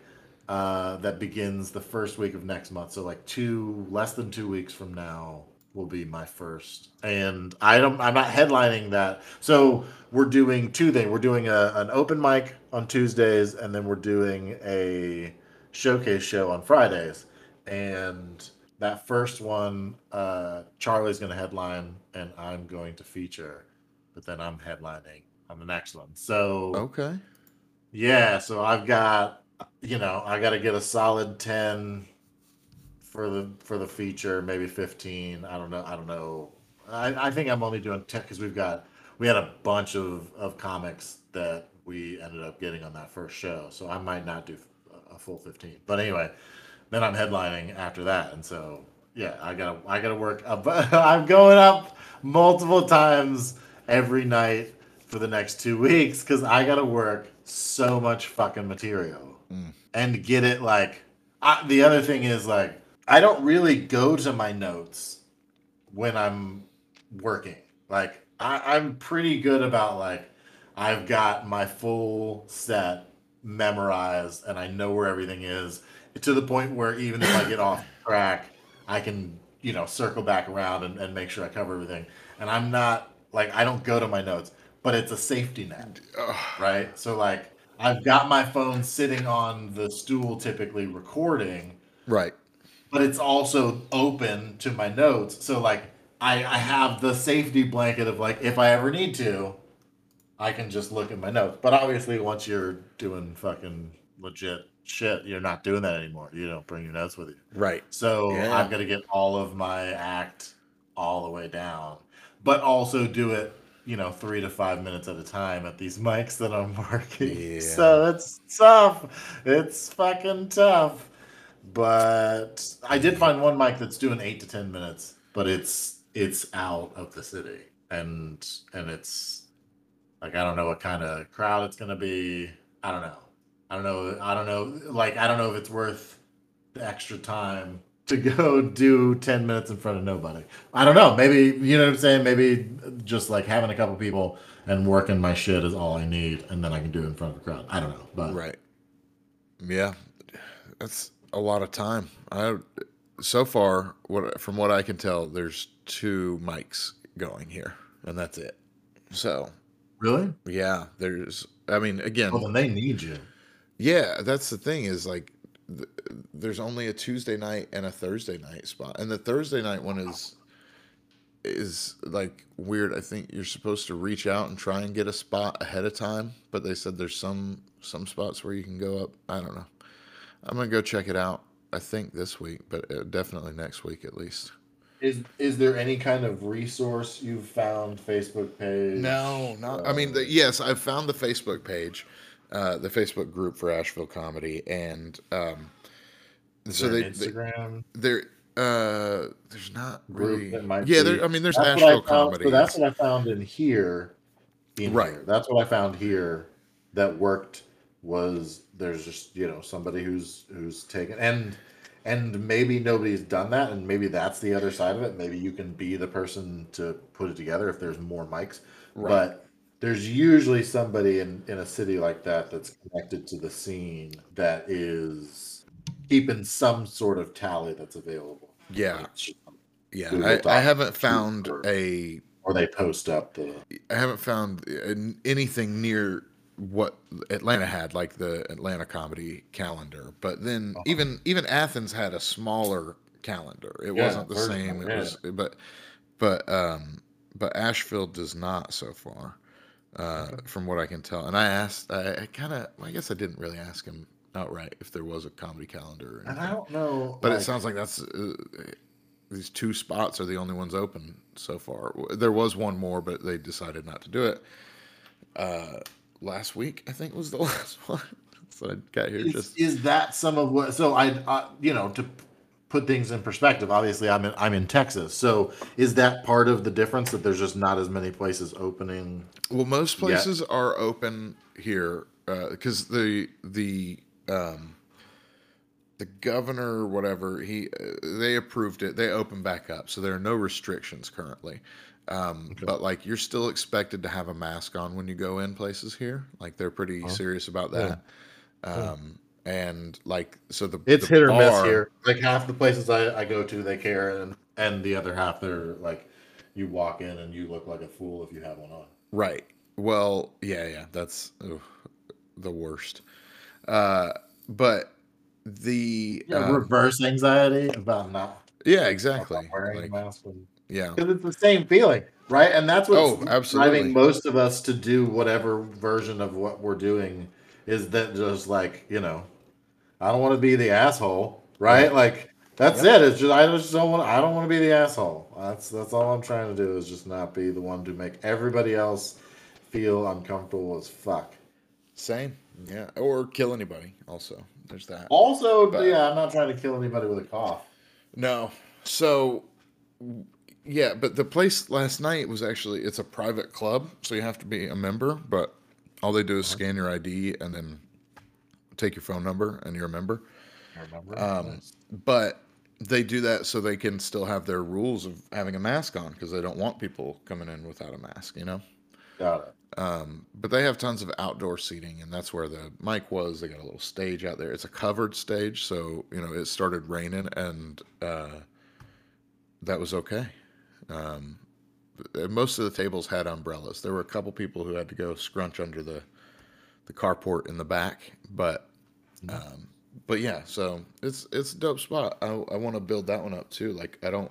uh, that begins the first week of next month. So like two, less than two weeks from now will be my first. And I don't, I'm not headlining that. So we're doing two things. We're doing a, an open mic on Tuesdays, and then we're doing a showcase show on Fridays, and that first one, uh, Charlie's going to headline, and I'm going to feature, but then I'm headlining on the next one. So Okay. yeah, so I've got you know I got to get a solid ten for the for the feature, maybe fifteen. I don't know. I don't know. I, I think I'm only doing ten because we've got we had a bunch of of comics that we ended up getting on that first show, so I might not do a full fifteen. But anyway, then I'm headlining after that, and so yeah, I gotta I gotta work. Up, *laughs* I'm going up multiple times every night for the next two weeks because I gotta work so much fucking material mm. and get it like. I, the other thing is like I don't really go to my notes when I'm working. Like I, I'm pretty good about like I've got my full set memorized and I know where everything is to the point where even if I get off *laughs* track, I can, you know, circle back around and, and make sure I cover everything. And I'm not like I don't go to my notes, but it's a safety net. Right? So like I've got my phone sitting on the stool typically recording Right. But it's also open to my notes. So like I, I have the safety blanket of like if I ever need to, I can just look at my notes. But obviously once you're doing fucking legit shit, you're not doing that anymore. You don't bring your notes with you. Right. So Yeah. I've got to get all of my act all the way down, but also do it, you know, three to five minutes at a time at these *laughs* mics that I'm working. Yeah. So it's tough. It's fucking tough. But I did find one mic that's doing eight to ten minutes, but it's it's out of the city, and and it's like I don't know what kind of crowd it's gonna be. I don't know. I don't know. I don't know. Like I don't know if it's worth the extra time to *laughs* go do 10 minutes in front of nobody. I don't know. Maybe, you know what I'm saying? Maybe just like having a couple people and working my shit is all I need. And then I can do it in front of a crowd. I don't know. But Right. Yeah. That's a lot of time. I so far what from what I can tell there's two mics going here and that's it. So, really? yeah, there's I mean again, Well, then they need you. Yeah, that's the thing is like th- there's only a Tuesday night and a Thursday night spot, and the Thursday night one is is like weird. I think you're supposed to reach out and try and get a spot ahead of time, but they said there's some some spots where you can go up. I don't know. I'm gonna go check it out. I think this week, but uh, definitely next week at least. Is is there any kind of resource you've found? Facebook page? No, not. I mean, the, yes, I've found the Facebook page, uh, the Facebook group for Asheville Comedy, and um, so they, Instagram there uh there's not really yeah there i mean there's That's asheville found- comedy So that's what I found in here. In Right. here. That's what I found here that worked was there's just you know somebody who's who's taken and and maybe nobody's done that and maybe that's the other side of it. Maybe you can be the person to put it together if there's more mics. Right. But there's usually somebody in, in a city like that that's connected to the scene that is keeping some sort of tally that's available. yeah Like, yeah I, I haven't found or- a or they post up the i haven't found uh, anything near what atlanta had like the atlanta comedy calendar but then Uh-huh. even even athens had a smaller calendar it Yeah, wasn't the same it yeah. was but but um but asheville does not so far uh from what i can tell and i asked i, I kind of i guess i didn't really ask him outright if there was a comedy calendar And I don't know. But it sounds like that's uh, these two spots are the only ones open so far. There was one more, but they decided not to do it. Uh, last week, I think was the *laughs* last one. so I got here is, just is that some of what? So I, I, you know, to put things in perspective. Obviously, I'm in I'm in Texas. So is that part of the difference that there's just not as many places opening? well, most places are open here because the the um, the governor or whatever he uh, they approved it. They opened back up, so there are no restrictions currently. Um, But like you're still expected to have a mask on when you go in places here. Like they're pretty Oh. serious about that. Um, and like so the It's the hit or miss here. Like half the places I, I go to, they care, and and the other half, they're like, you walk in and you look like a fool if you have one on. Right. Well, yeah, yeah, that's ugh, the worst. Uh, but the Yeah, uh, reverse anxiety about not yeah, exactly. about wearing Like, a mask. yeah, Because it's the same feeling, right? And that's what's Oh, absolutely. driving most of us to do whatever version of what we're doing is that just like, you know, I don't want to be the asshole, right? Like that's it. It's just I just don't want I don't want to be the asshole. That's that's all I'm trying to do is just not be the one to make everybody else feel uncomfortable as fuck. same. Yeah, or kill anybody. Also, there's that. Also, But- yeah, I'm not trying to kill anybody with a cough. No. So yeah, but the place last night was actually it's a private club, so you have to be a member, but all they do is scan your ID and then take your phone number and you're a member. I remember. Um, Nice. But they do that so they can still have their rules of having a mask on because they don't want people coming in without a mask, you know? Got it. Um, but they have tons of outdoor seating, and that's where the mic was. They got a little stage out there. It's a covered stage, so you know it started raining, and uh, that was okay. Um, most of the tables had umbrellas. There were a couple people who had to go scrunch under the the carport in the back, but um, but yeah. So it's it's a dope spot. I I want to build that one up too. Like I don't.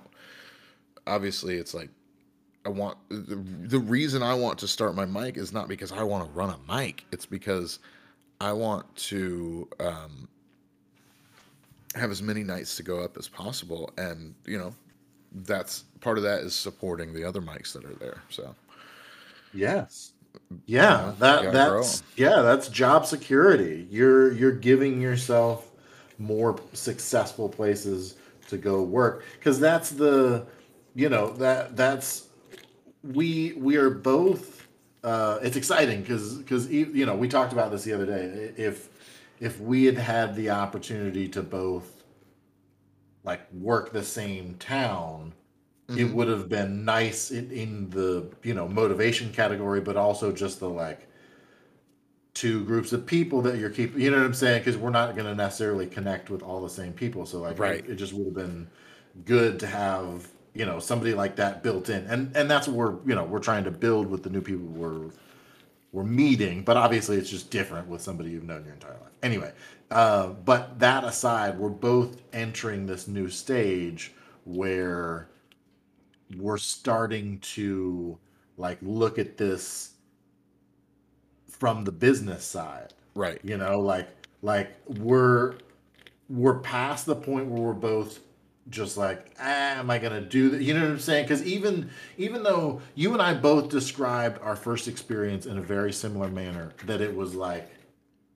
Obviously, it's like I want the, the reason I want to start my mic is not because I want to run a mic. It's because I want to um, have as many nights to go up as possible, and you know, that's part of that is supporting the other mics that are there. So Yes. Yeah, that that's yeah, that's job security. You're you're giving yourself more successful places to go work because that's the you know that that's we we are both uh it's exciting because because you know we talked about this the other day. If if we had had the opportunity to both like work the same town it would have been nice in, in the you know motivation category but also just the like two groups of people that you're keeping you know what i'm saying? Because we're not going to necessarily connect with all the same people. So like Right. it, it just would have been good to have you know somebody like that built in. And and that's what we're you know we're trying to build with the new people we're we're meeting. But obviously it's just different with somebody you've known your entire life. Anyway uh, but that aside we're both entering this new stage where we're starting to like look at this from the business side. Right, you know like like we're we're past the point where we're both just like ah, am i gonna do that you know what i'm saying because even even though you and i both described our first experience in a very similar manner that it was like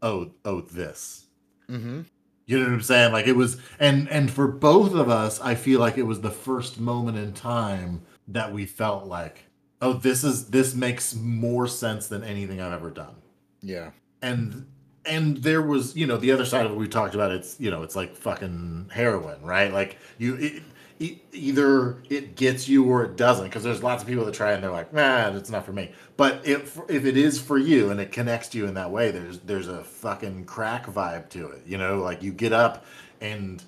oh oh this mm-hmm. you know what I'm saying? Like it was, and and for both of us, I feel like it was the first moment in time that we felt like, oh, this is this makes more sense than anything I've ever done. yeah, And and there was, you know, the other side of it we talked about. It's you know, it's like fucking heroin, right? Like you. It, e- Either it gets you or it doesn't, because there's lots of people that try and they're like, "Nah, it's not for me." But if if it is for you and it connects to you in that way, there's there's a fucking crack vibe to it. You know, like you get up and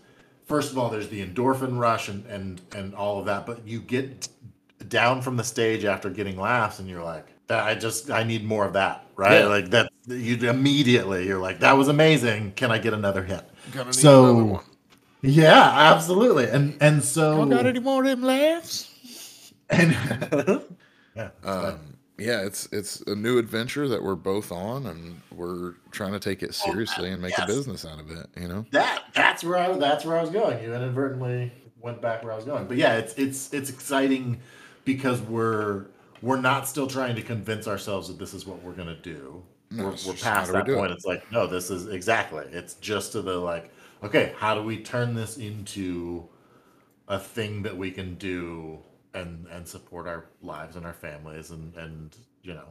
first of all, there's the endorphin rush and and and all of that, but you get down from the stage after getting laughs, and you're like, "That I just I need more of that." Right? Yeah. Like that, you immediately you're like, "That was amazing. Can I get another hit?" gonna need So- another one. Yeah, absolutely. And and so Y'all got any more of them laughs? and *laughs* yeah, Um, yeah, it's it's a new adventure that we're both on, and we're trying to take it seriously and make yes. a business out of it. You know, that that's where I that's where I was going. You inadvertently went back where I was going. But yeah, it's it's it's exciting because we're we're not still trying to convince ourselves that this is what we're gonna do. No, we're we're past do we that it. point. It's like no, this is exactly. It's just to the like, okay, how do we turn this into a thing that we can do and and support our lives and our families and and you know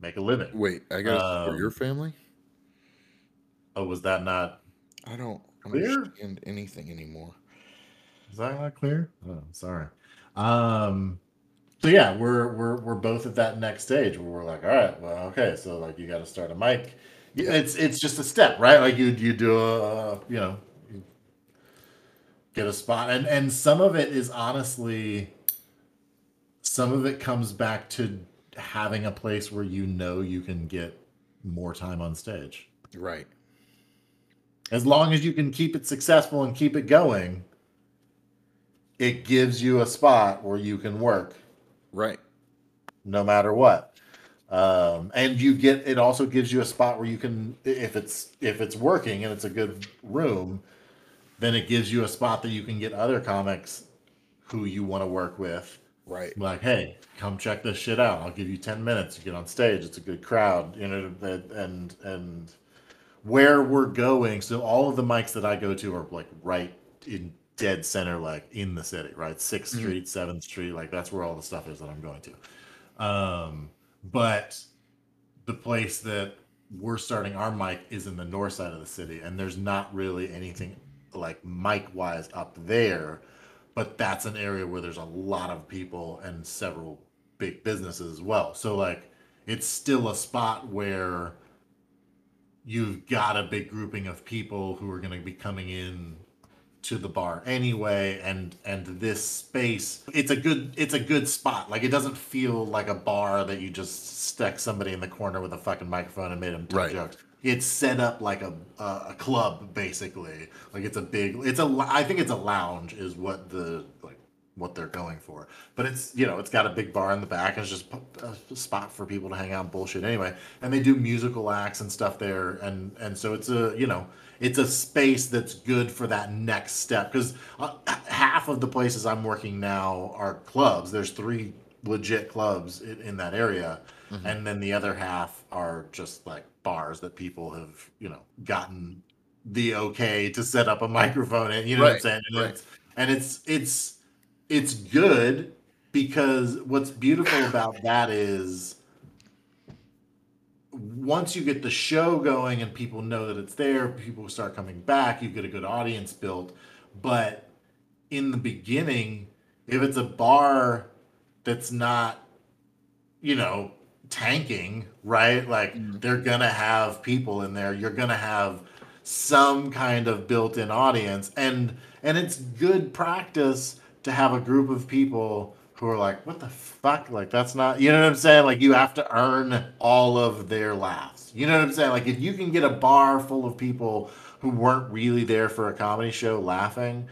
make a living. wait, I got for Um, your family. Oh, was that not? I don't clear? understand anything anymore. Is that not clear? Oh, sorry. Um, so yeah, we're we're we're both at that next stage where we're like, all right, well, okay, so like you got to start a mic. It's it's just a step, right? Like you you do a you know you get a spot, and and some of it is honestly, some of it comes back to having a place where you know you can get more time on stage. Right. as long as you can keep it successful and keep it going, it gives you a spot where you can work Right. no matter what. Um, and you get it also gives you a spot where you can if it's if it's working and it's a good room, then it gives you a spot that you can get other comics who you want to work with. Right. Like, hey, come check this shit out. I'll give you ten minutes. You get on stage. It's a good crowd. You know, and and where we're going. So all of the mics that I go to are like right in dead center, like in the city, right? 6th Mhm. Street, Seventh Street, like that's where all the stuff is that I'm going to. Um, but the place that we're starting our mic is in the north side of the city, and there's not really anything like mic wise up there. But that's an area where there's a lot of people and several big businesses as well. So like it's still a spot where you've got a big grouping of people who are going to be coming in to the bar anyway and and this space it's a good it's a good spot. Like it doesn't feel like a bar that you just stuck somebody in the corner with a fucking microphone and made them tell Right. jokes. It's set up like a, a a club basically. Like it's a big it's a i think it's a lounge is what the like what they're going for. But it's you know it's got a big bar in the back and it's just a spot for people to hang out and bullshit anyway. And they do musical acts and stuff there and and so it's a you know it's a space that's good for that next step because uh, half of the places i'm working now are clubs. There's three legit clubs in, in that area. And then the other half are just like bars that people have you know gotten the okay to set up a microphone and you know what i'm saying? And, right. it's, and it's it's it's good because what's beautiful about that is once you get the show going and people know that it's there, people start coming back, you get a good audience built. But in the beginning, if it's a bar that's not, you know, tanking, right? Like mm-hmm. they're gonna have people in there. You're gonna have some kind of built-in audience, and and it's good practice to have a group of people who are like, "What the fuck?" Like that's not, you know what I'm saying? Like you have to earn all of their laughs. You know what I'm saying? Like if you can get a bar full of people who weren't really there for a comedy show laughing,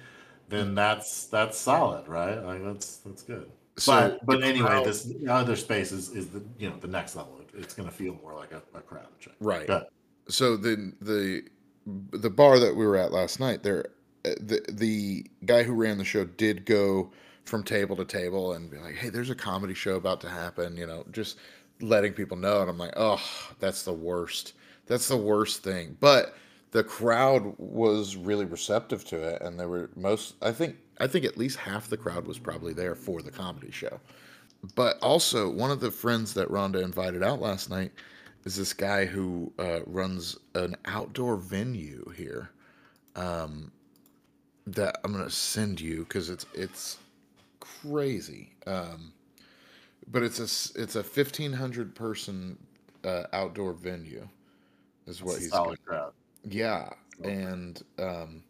then that's that's solid, right? Like that's that's good. So but but anyway, this other space is, is the you know the next level. It's going to feel more like a, a crowd check. Right. Ahead. So the the the bar that we were at last night, there uh, the the guy who ran the show did go from table to table and be like, "Hey, there's a comedy show about to happen," you know, just letting people know. And I'm like, "Oh, that's the worst. That's the worst thing." But the crowd was really receptive to it, and there were most. I think I think at least half the crowd was probably there for the comedy show. But also, one of the friends that Rhonda invited out last night is this guy who uh, runs an outdoor venue here. Um, that I'm gonna send you because it's it's crazy. Um, but it's a it's a 1500 person uh, outdoor venue, is what a he's solid crowd. Yeah, and um,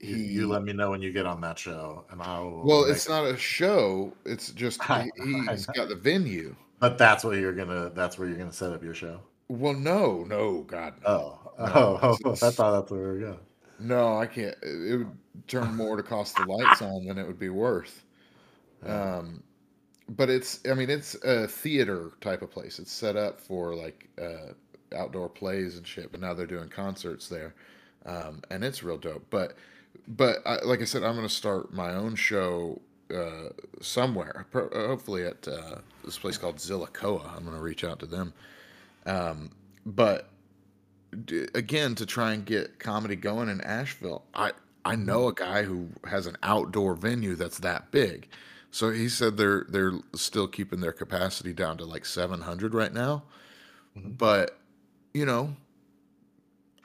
You, he you let me know when you get on that show, and I will. well, it's not a show. It's just *laughs* I- he, know. got the venue. But that's what you're gonna. That's where you're gonna set up your show. Well, no, no, God, no. Oh, *laughs* No, oh, oh, *laughs* I thought that's where we were going. No, I can't. It would turn *laughs* more to cost the lights on than it would be worth. Um, but it's, I mean, it's a theater type of place. It's set up for like uh, outdoor plays and shit. But now they're doing concerts there, um, and it's real dope. But, but I, like I said, I'm going to start my own show uh, somewhere. Pro- uh, hopefully at uh, this place called Zillicoah. I'm going to reach out to them. Um, but d- again to try and get comedy going in Asheville. I I know a guy who has an outdoor venue that's that big. So he said they're they're still keeping their capacity down to like 700 right now. Mhm. But you know,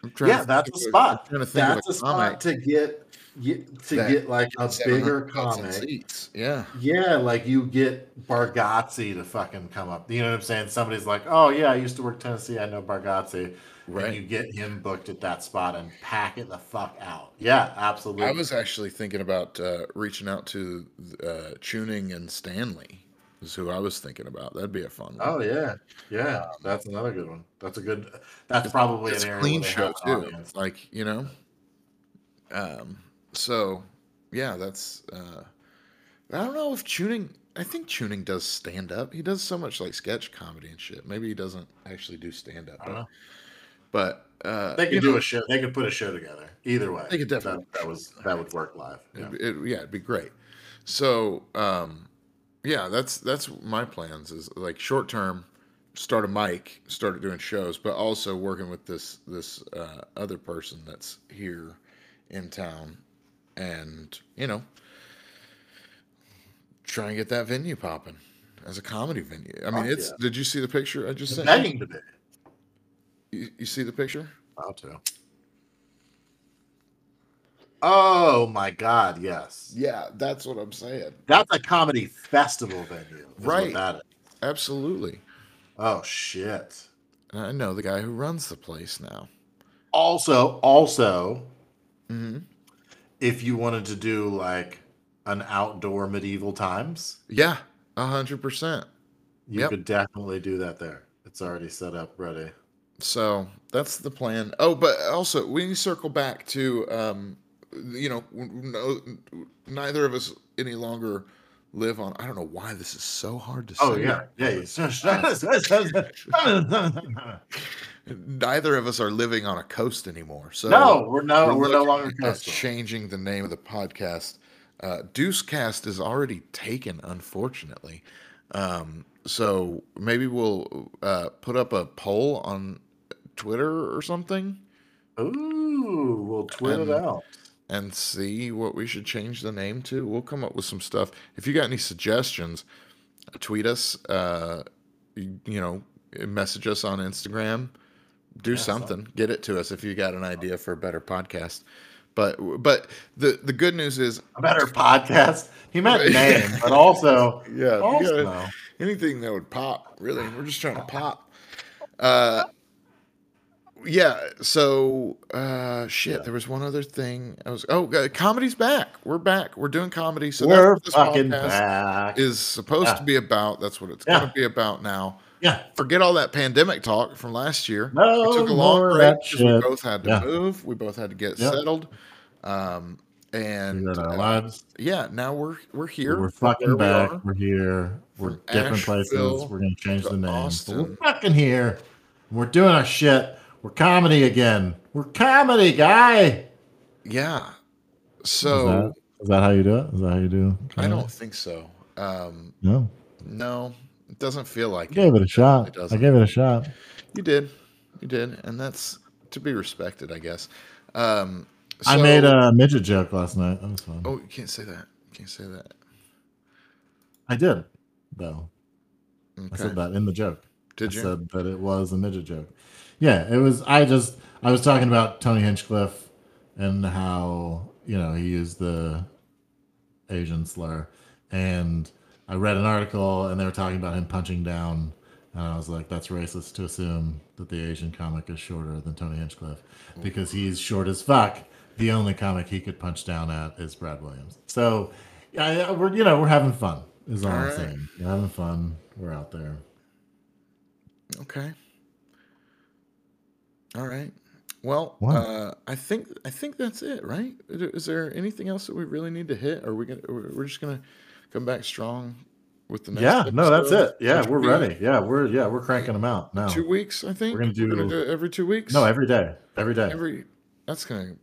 I'm trying Yeah, to that's think a spot. I'm trying to think That's a a spot to get, get to that get like a bigger comic. seats. Yeah. Yeah, like you get Bargatze to fucking come up. You know what I'm saying? Somebody's like, "Oh yeah, I used to work Tennessee. I know Bargatze." Right. And you get him booked at that spot and pack it the fuck out. Yeah, absolutely. I was actually thinking about uh, reaching out to uh, Tuning and Stanley is who I was thinking about. That'd be a fun one. Oh yeah, yeah. That's another good one. That's a good. That's probably it's an a area clean show too. audience. Like you know, um. So yeah, that's. uh I don't know if tuning. I think tuning does stand up. He does so much like sketch comedy and shit. Maybe he doesn't actually do stand up. I don't know. But uh, They could do know, a show. They could put a show together. Either way, They could definitely That, that was that would work live. Yeah. It, it- yeah, it'd be great. So, um, yeah, that's that's my plans. Is like short term, start a mic, started doing shows, but also working with this this uh, other person that's here in town, and you know, try and get that venue popping as a comedy venue. I mean, Fuck it's. yeah. Did you see the picture I just sent? begging to be. You? You, see the picture? To? Oh my God! Yes, Yeah, that's what I'm saying. that's a comedy festival venue, Right. Absolutely. Oh shit! And I know the guy who runs the place now. Also, also, hmm if you wanted to do like an outdoor medieval times, Yeah, a hundred percent. you Yep. could definitely do that there. It's already set up, ready. So that's the plan. Oh, but also we need to circle back to, um, you know, no, neither of us any longer live on. I don't know why this is so hard to say. Oh yeah, yeah. you- *laughs* Neither of us are living on a coast anymore. So no, we're no, we're, no longer coastal. changing the name of the podcast. Uh, Deucecast is already taken, unfortunately. Um, so maybe we'll uh, put up a poll on Twitter or something Ooh, we'll tweet And- it out. and see what we should change the name to. We'll come up with some stuff. If you got any suggestions, tweet us. Uh, you, you know, message us on Instagram. Do Yeah, so- something. Get it to us if you got an idea for a better podcast. But but the the good news is A better podcast. He meant *laughs* name, but also, yeah, also got anything that would pop. Really, we're just trying to pop. Uh, yeah. So uh, shit. Yeah. There was one other thing. I was oh, uh, comedy's back. We're back. We're doing comedy. So we're this fucking podcast back. is supposed Yeah. to be about. That's what it's Yeah. going to be about now. yeah, Forget all that pandemic talk from last year. no we took a long break because we both had to move. We both had to get settled. Um, and uh, yeah, now we're we're here. We're fucking where we back. are. We're here. We're From different places. We're gonna change to the name. We're fucking here. We're doing our shit. We're comedy again. We're comedy, guy. Yeah. Is So that, is that how you do it? Is that how you do? I don't think so. Um, No. no, it doesn't feel like I it. gave it a shot. I doesn't. gave it a shot. You did, you did, and that's to be respected, I guess. Um, I made a midget joke last night. That was fun. Oh, you can't say that. You can't say that. I did, though. Okay. I said that in the joke. Did I you? said that it was a midget joke. Yeah, it was. I just I was talking about Tony Hinchcliffe and how you know he used the Asian slur, and I read an article and they were talking about him punching down, and I was like, that's racist to assume that the Asian comic is shorter than Tony Hinchcliffe because he's short as fuck. The only comic he could punch down at is Brad Williams. So, yeah, we're you know we're having fun. Is all, All I'm right. saying. We're having fun. We're out there. Okay. All right. Well, What? uh, I think I think that's it, right? Is there- Is there anything else that we really need to hit? Or are we gonna? We're we're just gonna come back strong with the next. Yeah, no, that's episode, it. Yeah, which we're be ready. Yeah, we're yeah we're cranking them out now. Two weeks, I think. We're gonna do- it every two weeks. No, every day. Every day. every. That's gonna.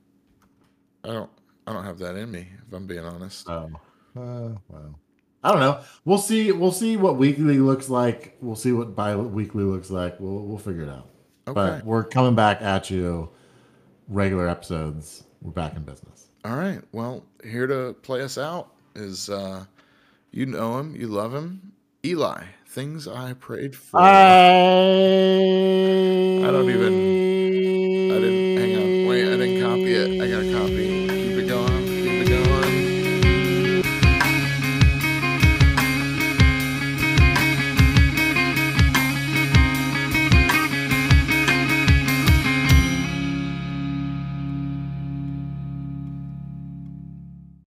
I don't. I don't have that in me. If I'm being honest. Oh, uh, well, I don't know. We'll see. We'll see what weekly looks like. We'll see what bi-weekly looks like. We'll we'll figure it out. Okay. But we're coming back at you. Regular episodes. We're back in business. All right. Well, here to play us out is uh you know him, you love him. Eli, things I prayed for. I, I don't even I didn't hang on. Wait, I didn't copy it. I gotta